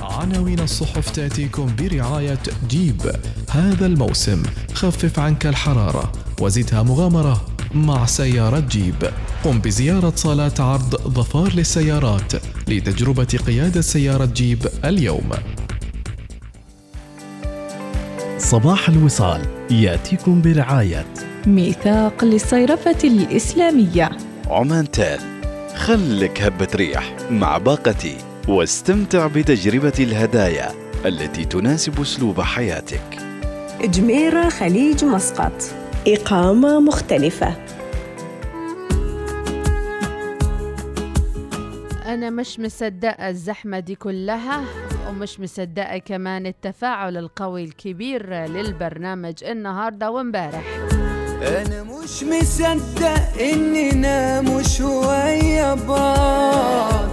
[SPEAKER 16] عناوين الصحف تأتيكم برعاية جيب. هذا الموسم خفف عنك الحرارة وزدها مغامرة مع سيارة جيب. قم بزيارة صالات عرض ظفار للسيارات لتجربة قيادة سيارة جيب اليوم. صباح الوصال يأتيكم برعاية.
[SPEAKER 21] ميثاق للصيرفة الإسلامية.
[SPEAKER 17] عمان تال خلك هبة ريح مع باقتي واستمتع بتجربة الهدايا التي تناسب أسلوب حياتك.
[SPEAKER 1] جميرة خليج مسقط. إقامة مختلفة.
[SPEAKER 2] أنا مش مصدقة الزحمة دي كلها ومش مصدقة كمان التفاعل القوي الكبير للبرنامج النهاردة وامبارح.
[SPEAKER 13] أنا مش مصدق اننا مش ويا بعض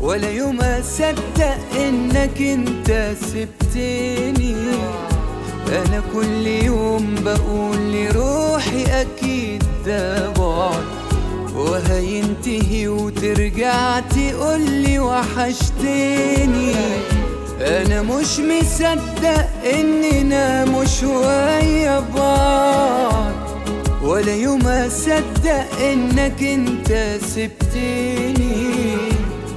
[SPEAKER 13] ولا يوم أصدق إنك أنت سبتني. أنا كل يوم بقول لروحي أكيد ده بعد. وهينتهي وترجع تقولي وحشتني. أنا مش مصدق اننا مش ويا بعض ولا يوم أصدق إنك أنت سبتني.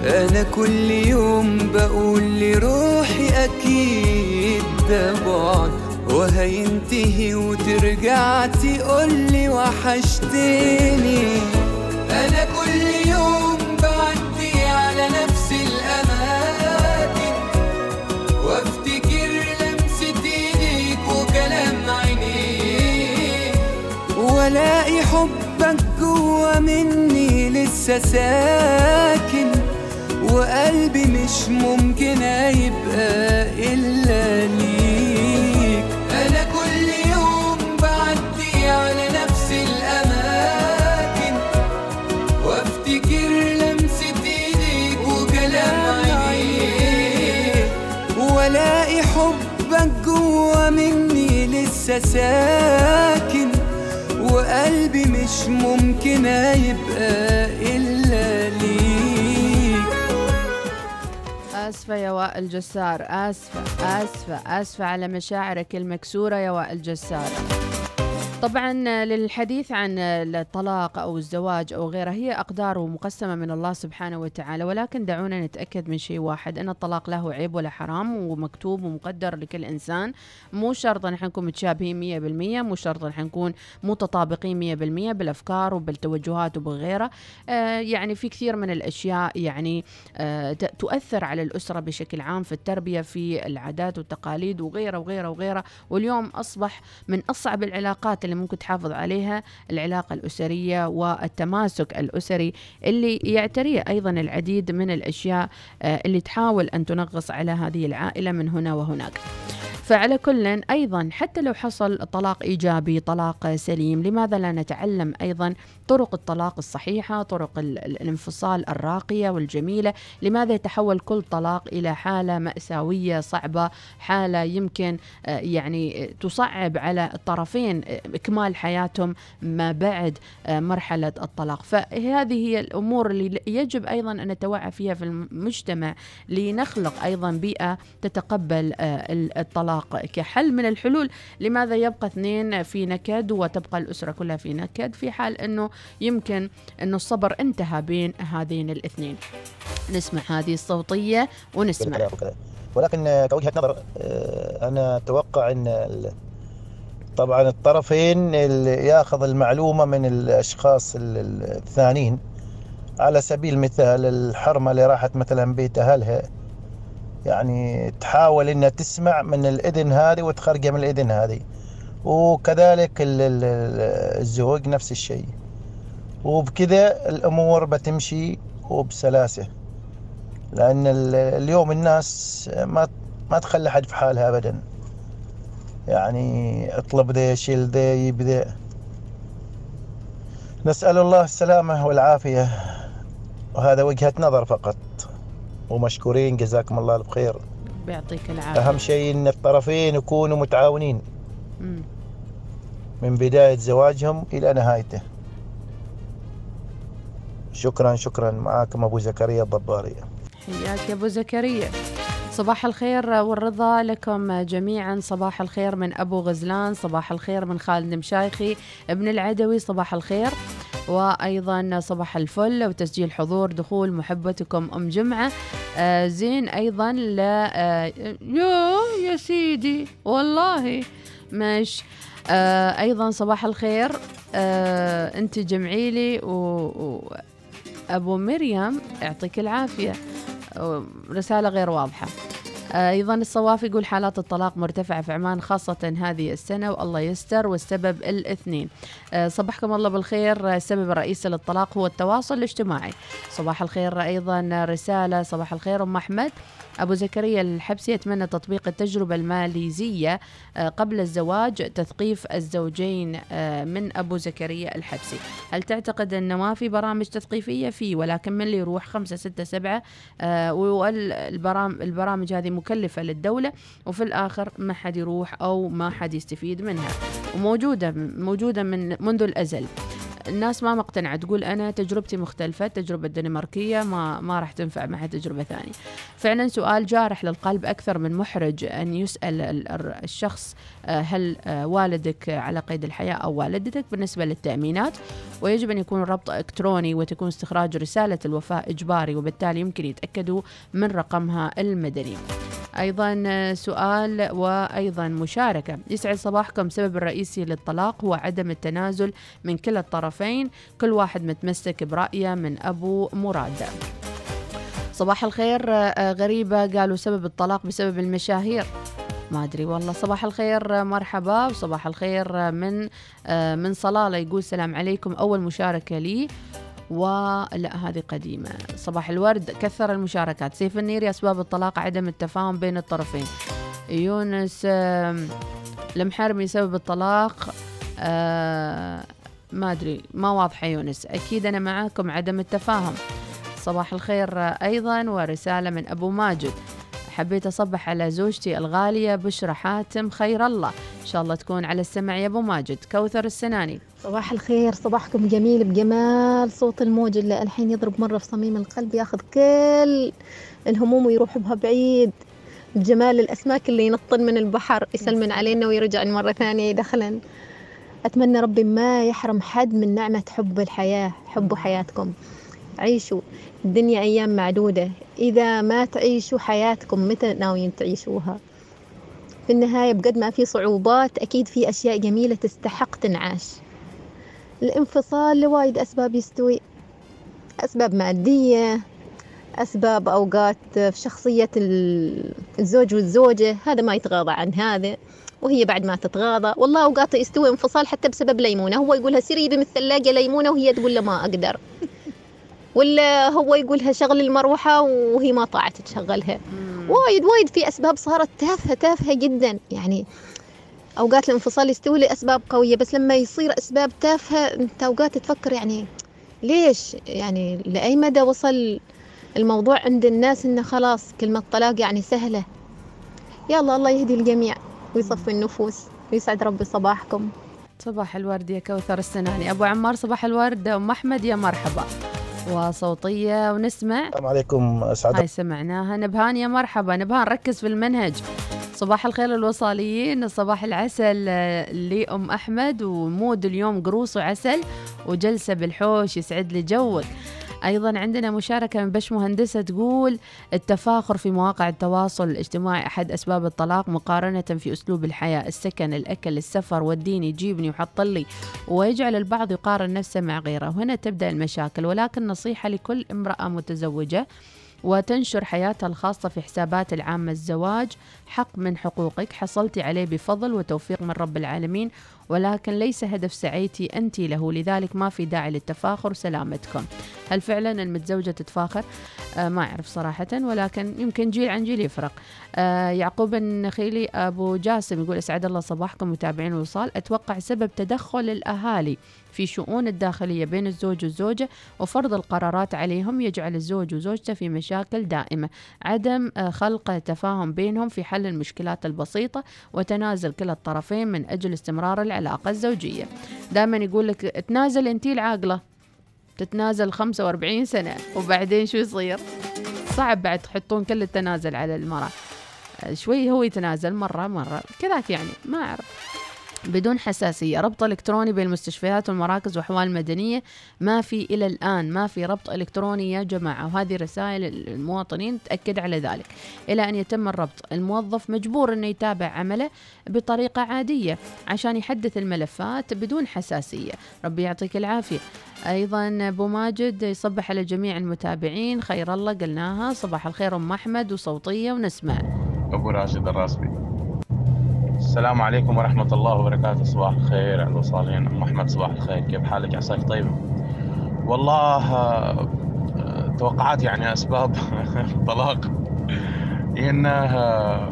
[SPEAKER 13] أنا كل يوم بقول لروحي أكيد ده بعد وهينتهي وترجع تقولي وحشتني. أنا كل يوم بعدي على نفس الأماكن وأفتكر لمسة ايديك وكلام عينيك والاقي حبك جوا مني لسه ساكن وقلبي مش ممكن هيبقى إلا ليك. ساكن وقلبي مش ممكن هيبقى إلا ليك.
[SPEAKER 2] آسفة يا وائل جسار آسفة آسفة آسفة على مشاعرك المكسورة يا وائل جسار. طبعا للحديث عن الطلاق أو الزواج أو غيره هي أقدار مقسمة من الله سبحانه وتعالى ولكن دعونا نتأكد من شيء واحد أن الطلاق له عيب ولا حرام ومكتوب ومقدر لكل إنسان. مو شرط إن نكون متشابهين 100% مو شرط إن نكون متطابقين 100% بالأفكار وبالتوجهات وبغيره. آه يعني في كثير من الأشياء يعني آه تؤثر على الأسرة بشكل عام في التربية في العادات والتقاليد وغيره وغيره وغيره. واليوم أصبح من أصعب العلاقات اللي ممكن تحافظ عليها العلاقة الأسرية والتماسك الأسري اللي يعتريه أيضا العديد من الأشياء آه، اللي تحاول أن تنغص على هذه العائلة من هنا وهناك. فعلى كل أيضا حتى لو حصل طلاق إيجابي طلاق سليم لماذا لا نتعلم أيضا طرق الطلاق الصحيحة طرق ال- ال- الانفصال الراقية والجميلة لماذا يتحول كل طلاق إلى حالة مأساوية صعبة حالة يمكن آه، يعني آه، تصعب على الطرفين آه، إكمال حياتهم ما بعد مرحلة الطلاق. فهذه هي الأمور اللي يجب أيضا أن نتوعى فيها في المجتمع لنخلق أيضا بيئة تتقبل ال- الطلاق. كحل من الحلول لماذا يبقى اثنين في نكد وتبقى الأسرة كلها في نكد في حال إنه يمكن انه الصبر انتهى بين هذين الاثنين. نسمع هذه الصوتية ونسمع.
[SPEAKER 22] ولكن كوجهة نظر آه، أنا أتوقع أن طبعا الطرفين اللي يأخذ المعلومة من الأشخاص ال- ال- الثانيين على سبيل المثال الحرمة اللي راحت مثلا بيت أهلها يعني تحاول إنها تسمع من الأذن هذه وتخرجها من الأذن هذه. وكذلك ال- ال- ال- الزوج نفس الشيء. وبكذا الأمور بتمشي وبسلاسة. لأن ال- اليوم الناس ما ما تخلي حد في حالها ابدا. يعني اطلب ذا شيل ذا يب ذا. نسأل الله السلامة والعافية. وهذا وجهة نظر فقط. ومشكورين جزاكم الله الف خير
[SPEAKER 2] بيعطيك العافية.
[SPEAKER 22] أهم شيء إن الطرفين يكونوا متعاونين.
[SPEAKER 2] مم.
[SPEAKER 22] من بداية زواجهم إلى نهايته. شكرا شكرا معاكم أبو زكريا الضباري.
[SPEAKER 2] حياك يا أبو زكريا. صباح الخير والرضا لكم جميعا. صباح الخير من أبو غزلان صباح الخير من خالد مشايخي ابن العدوي صباح الخير. وأيضا صباح الفل وتسجيل حضور دخول محبتكم أم جمعة. آه زين أيضا لا آه يو يا سيدي والله ماشي آه أيضا صباح الخير. آه أنت جمعي لي و... و... أبو مريم يعطيك العافية. رسالة غير واضحة. أيضا الصوافي يقول حالات الطلاق مرتفعة في عمان خاصة هذه السنة والله يستر والسبب الاثنين. أه، صبحكم الله بالخير. السبب الرئيسي للطلاق هو التواصل الاجتماعي. صباح الخير أيضا رسالة صباح الخير أم أحمد. أبو زكريا الحبسي يتمنى تطبيق التجربة الماليزية أه، قبل الزواج تثقيف الزوجين من أبو زكريا الحبسي. هل تعتقد أن ما في برامج تثقيفية؟ فيه ولكن من اللي يروح خمسة ستة سبعة آه، والبرامج البرامج هذه مكلفة للدولة وفي الآخر ما حد يروح أو ما حد يستفيد منها. وموجودة موجودة من منذ الأزل. الناس ما مقتنعة تقول أنا تجربتي مختلفة التجربة الدنماركية ما ما راح تنفع مع تجربة ثانية. فعلا سؤال جارح للقلب أكثر من محرج أن يسأل ال- ال- الشخص هل آه، والدك على قيد الحياة أو والدتك بالنسبة للتأمينات؟ ويجب أن يكون الربط إلكتروني وتكون استخراج رسالة الوفاة إجباري وبالتالي يمكن يتأكدوا من رقمها المدني. أيضا آه، سؤال وأيضا مشاركة. يسعد صباحكم. السبب الرئيسي للطلاق هو عدم التنازل من كلا الطرفين. كل واحد متمسك برأيه من أبو مراد. صباح الخير آه، غريبة. قالوا سبب الطلاق بسبب المشاهير. ما أدري. والله صباح الخير مرحبا. وصباح الخير من آه، من صلالة يقول السلام عليكم. أول مشاركة لي ولا هذه قديمة. صباح الورد. كثر المشاركات. سيف النيري أسباب الطلاق عدم التفاهم بين الطرفين. يونس المحرمي سبب الطلاق. آه، ما أدري ما واضحة يونس. أكيد أنا معاكم عدم التفاهم. صباح الخير أيضا ورسالة من أبو ماجد. حبيت أصبح على زوجتي الغالية بشرى حاتم خير الله. إن شاء الله تكون على السمع يا أبو ماجد. كوثر السناني.
[SPEAKER 23] صباح الخير صباحكم جميل بجمال. صوت الموج اللي الحين يضرب مرة في صميم القلب ياخذ كل الهموم ويروح بها بعيد. بجمال الأسماك اللي ينطن من البحر يسلمن علينا ويرجع مرة ثانية يدخلن أتمنى ربي ما يحرم حد من نعمة حب الحياة حبوا حياتكم. عيشوا الدنيا أيام معدودة. إذا ما تعيشوا حياتكم متى ناويين تعيشوها؟ في النهاية بقد ما في صعوبات أكيد في أشياء جميلة تستحق تنعاش. الانفصال لوايد أسباب يستوي. أسباب مادية أسباب أوقات في شخصية ال- الزوج والزوجة. هذا ما يتغاضى عن هذا وهي بعد ما تتغاضى. والله أوقات يستوي انفصال حتى بسبب ليمونة. هو يقولها سيري من الثلاجة ليمونة وهي تقول له ما أقدر. ولا هو يقولها شغل المروحة وهي ما طاعت تشغلها. وايد وايد في أسباب صارت تافهة تافهة جدا. يعني أوقات الانفصال يستوي لأسباب قوية بس لما يصير أسباب تافهة أنت أوقات تفكر يعني ليش؟ يعني لأي مدى وصل الموضوع عند الناس إنه خلاص كلمة طلاق يعني سهلة؟ يلا الله يهدي الجميع ويصفي النفوس ويسعد ربي صباحكم.
[SPEAKER 2] صباح الورد يا كوثر السناني. أبو عمار صباح الورد. أم أحمد يا مرحبا. وصوتية ونسمع.
[SPEAKER 22] السلام عليكم اسعد
[SPEAKER 2] هاي سمعناها. نبهان يا مرحبا. نبهان ركز في المنهج. صباح الخير الوصاليين صباح العسل لأم أحمد ومود اليوم قروص وعسل وجلسة بالحوش يسعد لي جوك. أيضا عندنا مشاركة من بش مهندسة تقول التفاخر في مواقع التواصل الاجتماعي أحد أسباب الطلاق مقارنة في أسلوب الحياة السكن الأكل السفر وديني يجيبني وحط لي ويجعل البعض يقارن نفسه مع غيره. وهنا تبدأ المشاكل ولكن نصيحة لكل امرأة متزوجة وتنشر حياتها الخاصة في حسابات العامة الزواج. حق من حقوقك. حصلتي عليه بفضل وتوفيق من رب العالمين. ولكن ليس هدف سعيتي أنت له. لذلك ما في داعي للتفاخر. سلامتكم. هل فعلا المتزوجة تتفاخر؟ آه ما أعرف صراحة. ولكن يمكن جيل عن جيل يفرق. آه يعقوب النخيلي أبو جاسم يقول أسعد الله صباحكم متابعين الوصال أتوقع سبب تدخل الأهالي. في شؤون الداخلية بين الزوج والزوجة وفرض القرارات عليهم يجعل الزوج وزوجته في مشاكل دائمة. عدم آه، خلق تفاهم بينهم في حل المشكلات البسيطة وتنازل كلا الطرفين من أجل استمرار العلاقة الزوجية. دائما يقول لك تنازل أنتي العاقلة تتنازل 45 سنة وبعدين شو يصير؟ صعب بعد تحطون كل التنازل على المرأة. آه، شوي هو يتنازل مرة مرة كذاك يعني ما أعرف. بدون حساسية. ربط إلكتروني بين المستشفيات والمراكز وأحوال مدنية. ما في إلى الآن ما في ربط إلكتروني يا جماعة. وهذه رسائل المواطنين تأكد على ذلك. إلى أن يتم الربط الموظف مجبور أنه يتابع عمله بطريقة عادية عشان يحدث الملفات بدون حساسية. ربي يعطيك العافية. أيضا أبو ماجد يصبح على جميع المتابعين. خير الله قلناها. صباح الخير أم أحمد وصوتية ونسمع.
[SPEAKER 24] أبو راشد الراسبي. السلام عليكم ورحمة الله وبركاته. صباح الخير على الوصالين أم أحمد صباح الخير. كيف حالك عساك؟ طيب. والله آه، آه، توقعات يعني أسباب الطلاق هي إنها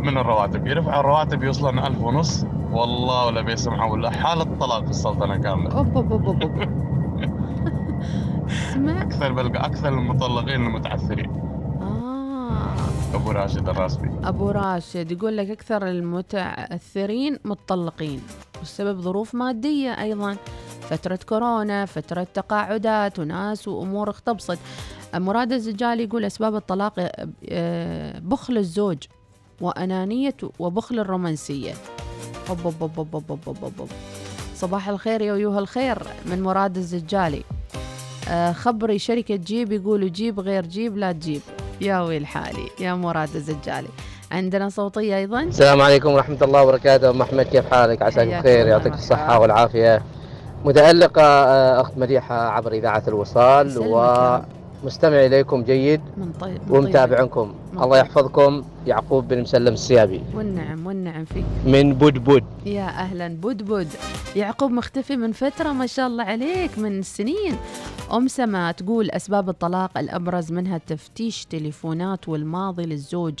[SPEAKER 24] من الرواتب؟ يرفع الرواتب يوصلن ألف ونص؟ والله ولا بيسمحوا ولا حالة طلاق في السلطنة كاملة.
[SPEAKER 2] أوب أوب أوب أوب أوب. اسمع.
[SPEAKER 24] أكثر بلقى أكثر المطلقين المتعثرين. أبو راشد الراسبي.
[SPEAKER 2] أبو راشد يقول لك أكثر المتأثرين متطلقين والسبب ظروف مادية أيضا فترة كورونا فترة تقاعدات وناس وأمور اختبصت. مراد الزجالي يقول أسباب الطلاق آه، بخل الزوج وأنانية وبخل الرومانسية. بب بب بب بب بب بب بب. صباح الخير يا أيها الخير من مراد الزجالي. آه، خبري شركة جيب يقولوا جيب غير جيب لا تجيب. يا ويل حالي يا مراد الزجالي. عندنا صوتية أيضا؟
[SPEAKER 25] السلام عليكم ورحمة الله وبركاته. أم أحمد كيف حالك؟ عساك بخير يعطيك الصحة والعافية. متألقة آه، أخت مديحة عبر إذاعة الوصال و مستمع إليكم جيد
[SPEAKER 2] من طيب من
[SPEAKER 25] ومتابعكم.
[SPEAKER 2] من
[SPEAKER 25] الله
[SPEAKER 2] طيب.
[SPEAKER 25] يحفظكم. يعقوب بن مسلم السيابي.
[SPEAKER 2] والنعم والنعم فيك.
[SPEAKER 25] من بدبد
[SPEAKER 2] يا أهلا بود بود. يعقوب مختفي من فترة ما شاء الله عليك من سنين. أم سما تقول أسباب الطلاق الأبرز منها تفتيش تليفونات والماضي للزوج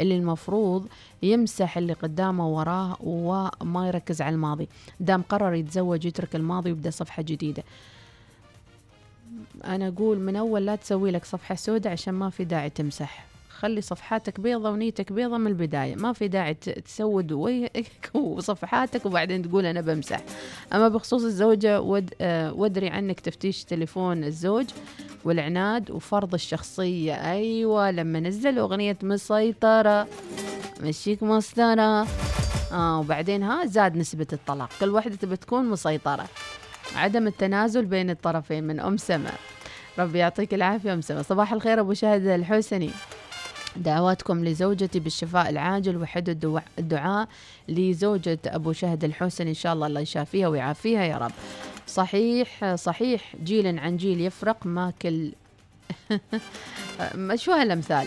[SPEAKER 2] اللي المفروض يمسح اللي قدامه وراه وما يركز على الماضي. دام قرر يتزوج يترك الماضي ويبدأ صفحة جديدة. أنا أقول من أول لا تسوي لك صفحة سوداء عشان ما في داعي تمسح. خلي صفحاتك بيضة ونيتك بيضة من البداية. ما في داعي تسود وجهك وصفحاتك وبعدين تقول أنا بمسح. أما بخصوص الزوجة ود آه ودري عنك تفتيش تليفون الزوج والعناد وفرض الشخصية. أيوة لما نزل أغنية مسيطرة. مشيك مسطرة. آه وبعدين ها زاد نسبة الطلاق. كل واحدة تبي تكون مسيطرة. عدم التنازل بين الطرفين من أم سما ربي يعطيك العافية أم سما صباح الخير أبو شاهد الحسني. دعواتكم لزوجتي بالشفاء العاجل وحد الدعاء لزوجة أبو شهد الحسني. إن شاء الله الله يشافيها ويعافيها يا رب. صحيح صحيح. جيل عن جيل يفرق ما كل ما شو هالأمثال؟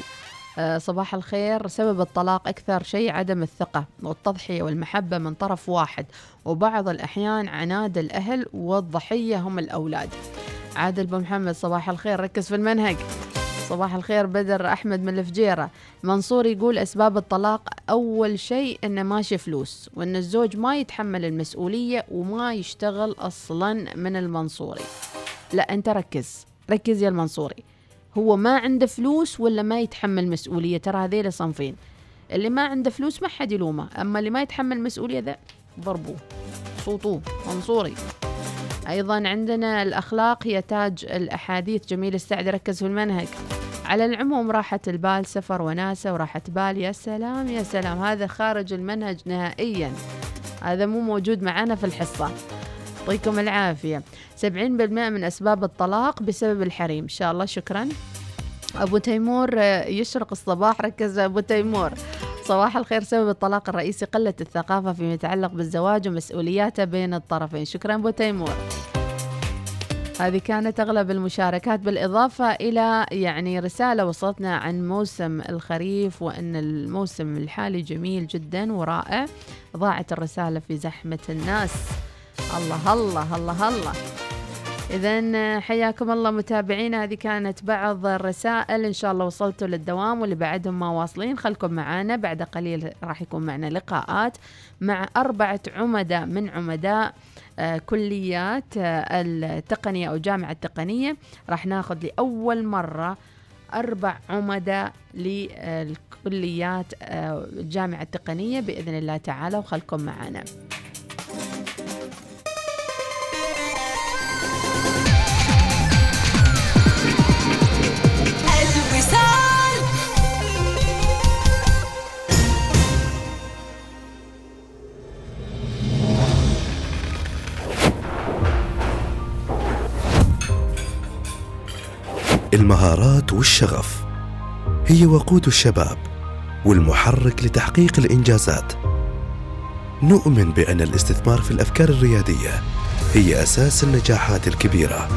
[SPEAKER 2] صباح الخير. سبب الطلاق أكثر شيء عدم الثقة والتضحية والمحبة من طرف واحد وبعض الأحيان عناد الأهل والضحية هم الأولاد. عادل بن محمد صباح الخير. ركز في المنهج. صباح الخير بدر أحمد من الفجيرة. منصور يقول أسباب الطلاق أول شيء أنه ماشي فلوس وأن الزوج ما يتحمل المسؤولية وما يشتغل أصلا من المنصوري. لا أنت ركز. ركز يا المنصوري. هو ما عنده فلوس ولا ما يتحمل مسؤولية؟ ترى هذيل صنفين. اللي ما عنده فلوس ما حد يلومه. أما اللي ما يتحمل مسؤولية ذا ضربوه صوتوه منصوري أيضا عندنا الأخلاق هي تاج الأحاديث. جميل السعد ركز في المنهج. على العموم راحة البال سفر وناسة وراحة بال. يا سلام يا سلام. هذا خارج المنهج نهائيا. هذا مو موجود معنا في الحصة. يعطيكم العافية. 70% من أسباب الطلاق بسبب الحريم. إن شاء الله شكرا. أبو تيمور آه، يشرق الصباح. ركز أبو تيمور. صباح الخير. سبب الطلاق الرئيسي قلة الثقافة فيما يتعلق بالزواج ومسؤولياته بين الطرفين. شكرا أبو تيمور. هذه كانت أغلب المشاركات. بالإضافة إلى يعني رسالة وصلتنا عن موسم الخريف وأن الموسم الحالي جميل جدا ورائع. ضاعت الرسالة في زحمة الناس. الله الله الله الله. إذا حياكم الله متابعينا هذه كانت بعض الرسائل. إن شاء الله وصلتوا للدوام واللي بعدهم ما واصلين خلكم معانا. بعد قليل راح يكون معنا لقاءات مع أربعة عمداء من عمداء آه، كليات آه، التقنية أو جامعة التقنية. راح ناخذ لأول مرة أربع عمداء للكليات آه، الجامعة التقنية بإذن الله تعالى وخلكم معنا.
[SPEAKER 11] المهارات والشغف. هي وقود الشباب والمحرك لتحقيق الإنجازات. نؤمن بأن الاستثمار في الأفكار الريادية هي أساس النجاحات الكبيرة.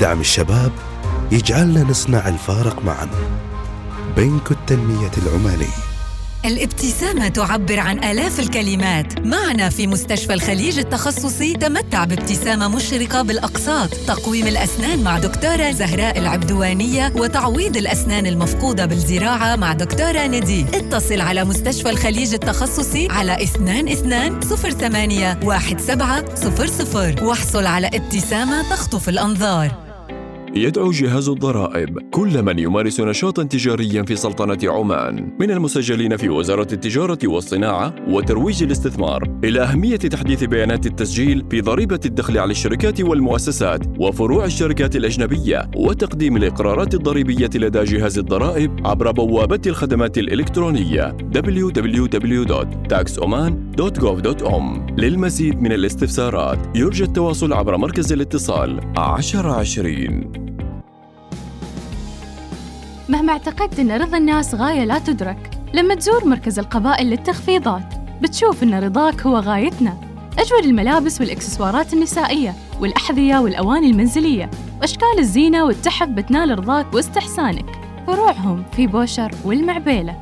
[SPEAKER 11] دعم الشباب يجعلنا نصنع الفارق معا بنك التنمية العمالي
[SPEAKER 26] الابتسامة تعبر عن آلاف الكلمات. معنا في مستشفى الخليج التخصصي تمتع بابتسامة مشرقة بالأقساط. تقويم الأسنان مع دكتورة زهراء العبدوانية وتعويض الأسنان المفقودة بالزراعة مع دكتورة ندي اتصل على مستشفى الخليج التخصصي على 22 08 1700 واحصل على ابتسامة تخطف الأنظار.
[SPEAKER 27] يدعو جهاز الضرائب. كل من يمارس نشاطا تجاريا في سلطنة عمان. من المسجلين في وزارة التجارة والصناعة وترويج الاستثمار. إلى أهمية تحديث بيانات التسجيل في ضريبة الدخل على الشركات والمؤسسات وفروع الشركات الأجنبية وتقديم الإقرارات الضريبية لدى جهاز الضرائب عبر بوابة الخدمات الإلكترونية www.taxoman.gov.om للمزيد من الاستفسارات يرجى التواصل عبر مركز الاتصال 1020
[SPEAKER 28] مهما اعتقدت أن رضا الناس غاية لا تدرك لما تزور مركز القبائل للتخفيضات بتشوف أن رضاك هو غايتنا. أجود الملابس والإكسسوارات النسائية والأحذية والأواني المنزلية وأشكال الزينة والتحف بتنال رضاك واستحسانك. فروعهم في بوشر والمعبيلة.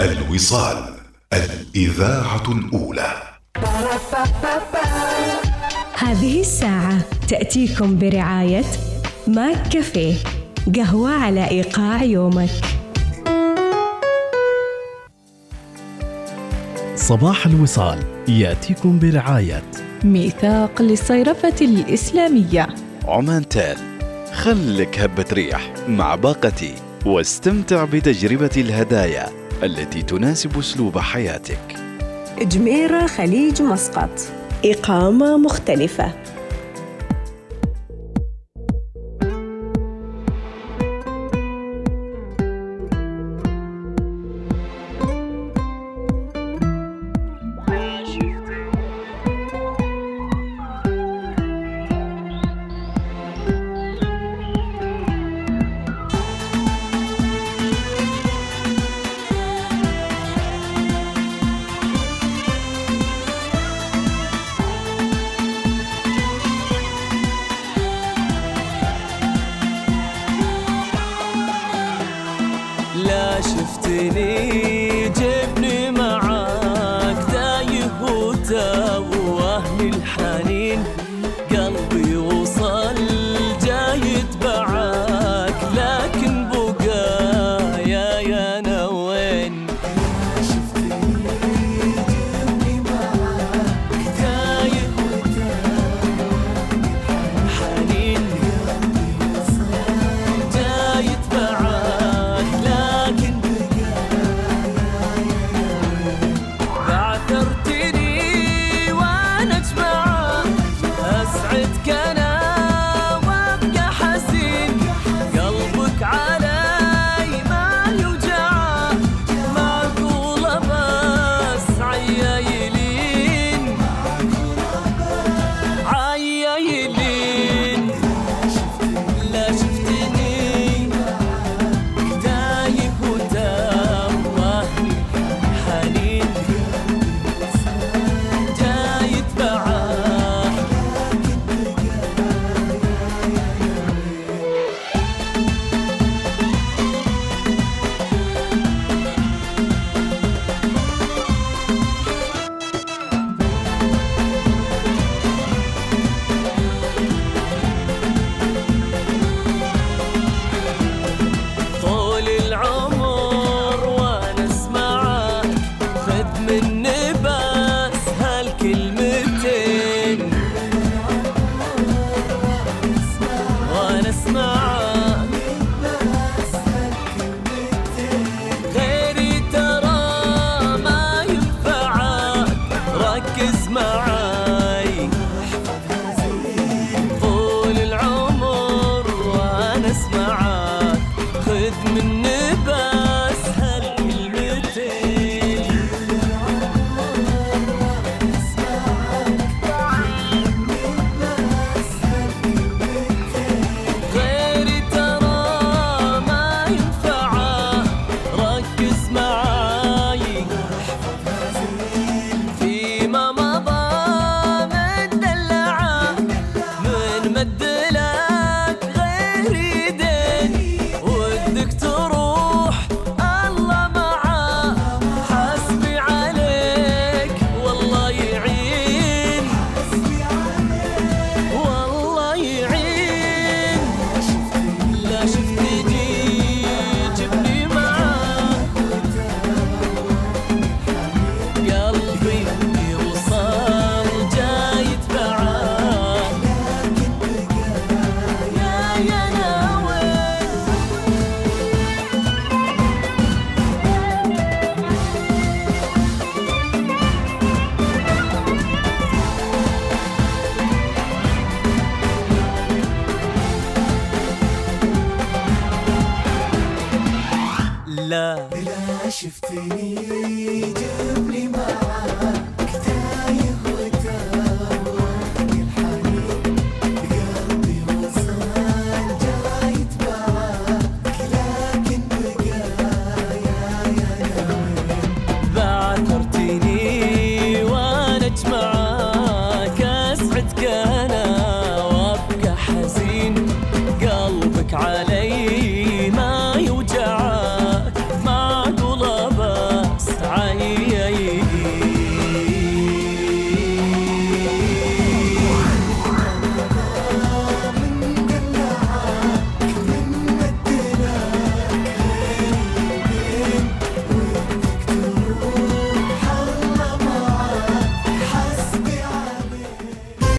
[SPEAKER 29] الوصال الإذاعة الأولى.
[SPEAKER 1] هذه الساعة تأتيكم برعاية ماك كافيه قهوة على إيقاع يومك.
[SPEAKER 30] صباح الوصال يأتيكم برعاية
[SPEAKER 21] ميثاق للصيرفة الإسلامية.
[SPEAKER 17] عمان تال خلك هبة ريح مع باقتي واستمتع بتجربة الهدايا التي تناسب أسلوب حياتك.
[SPEAKER 1] جميرة خليج مسقط. إقامة مختلفة.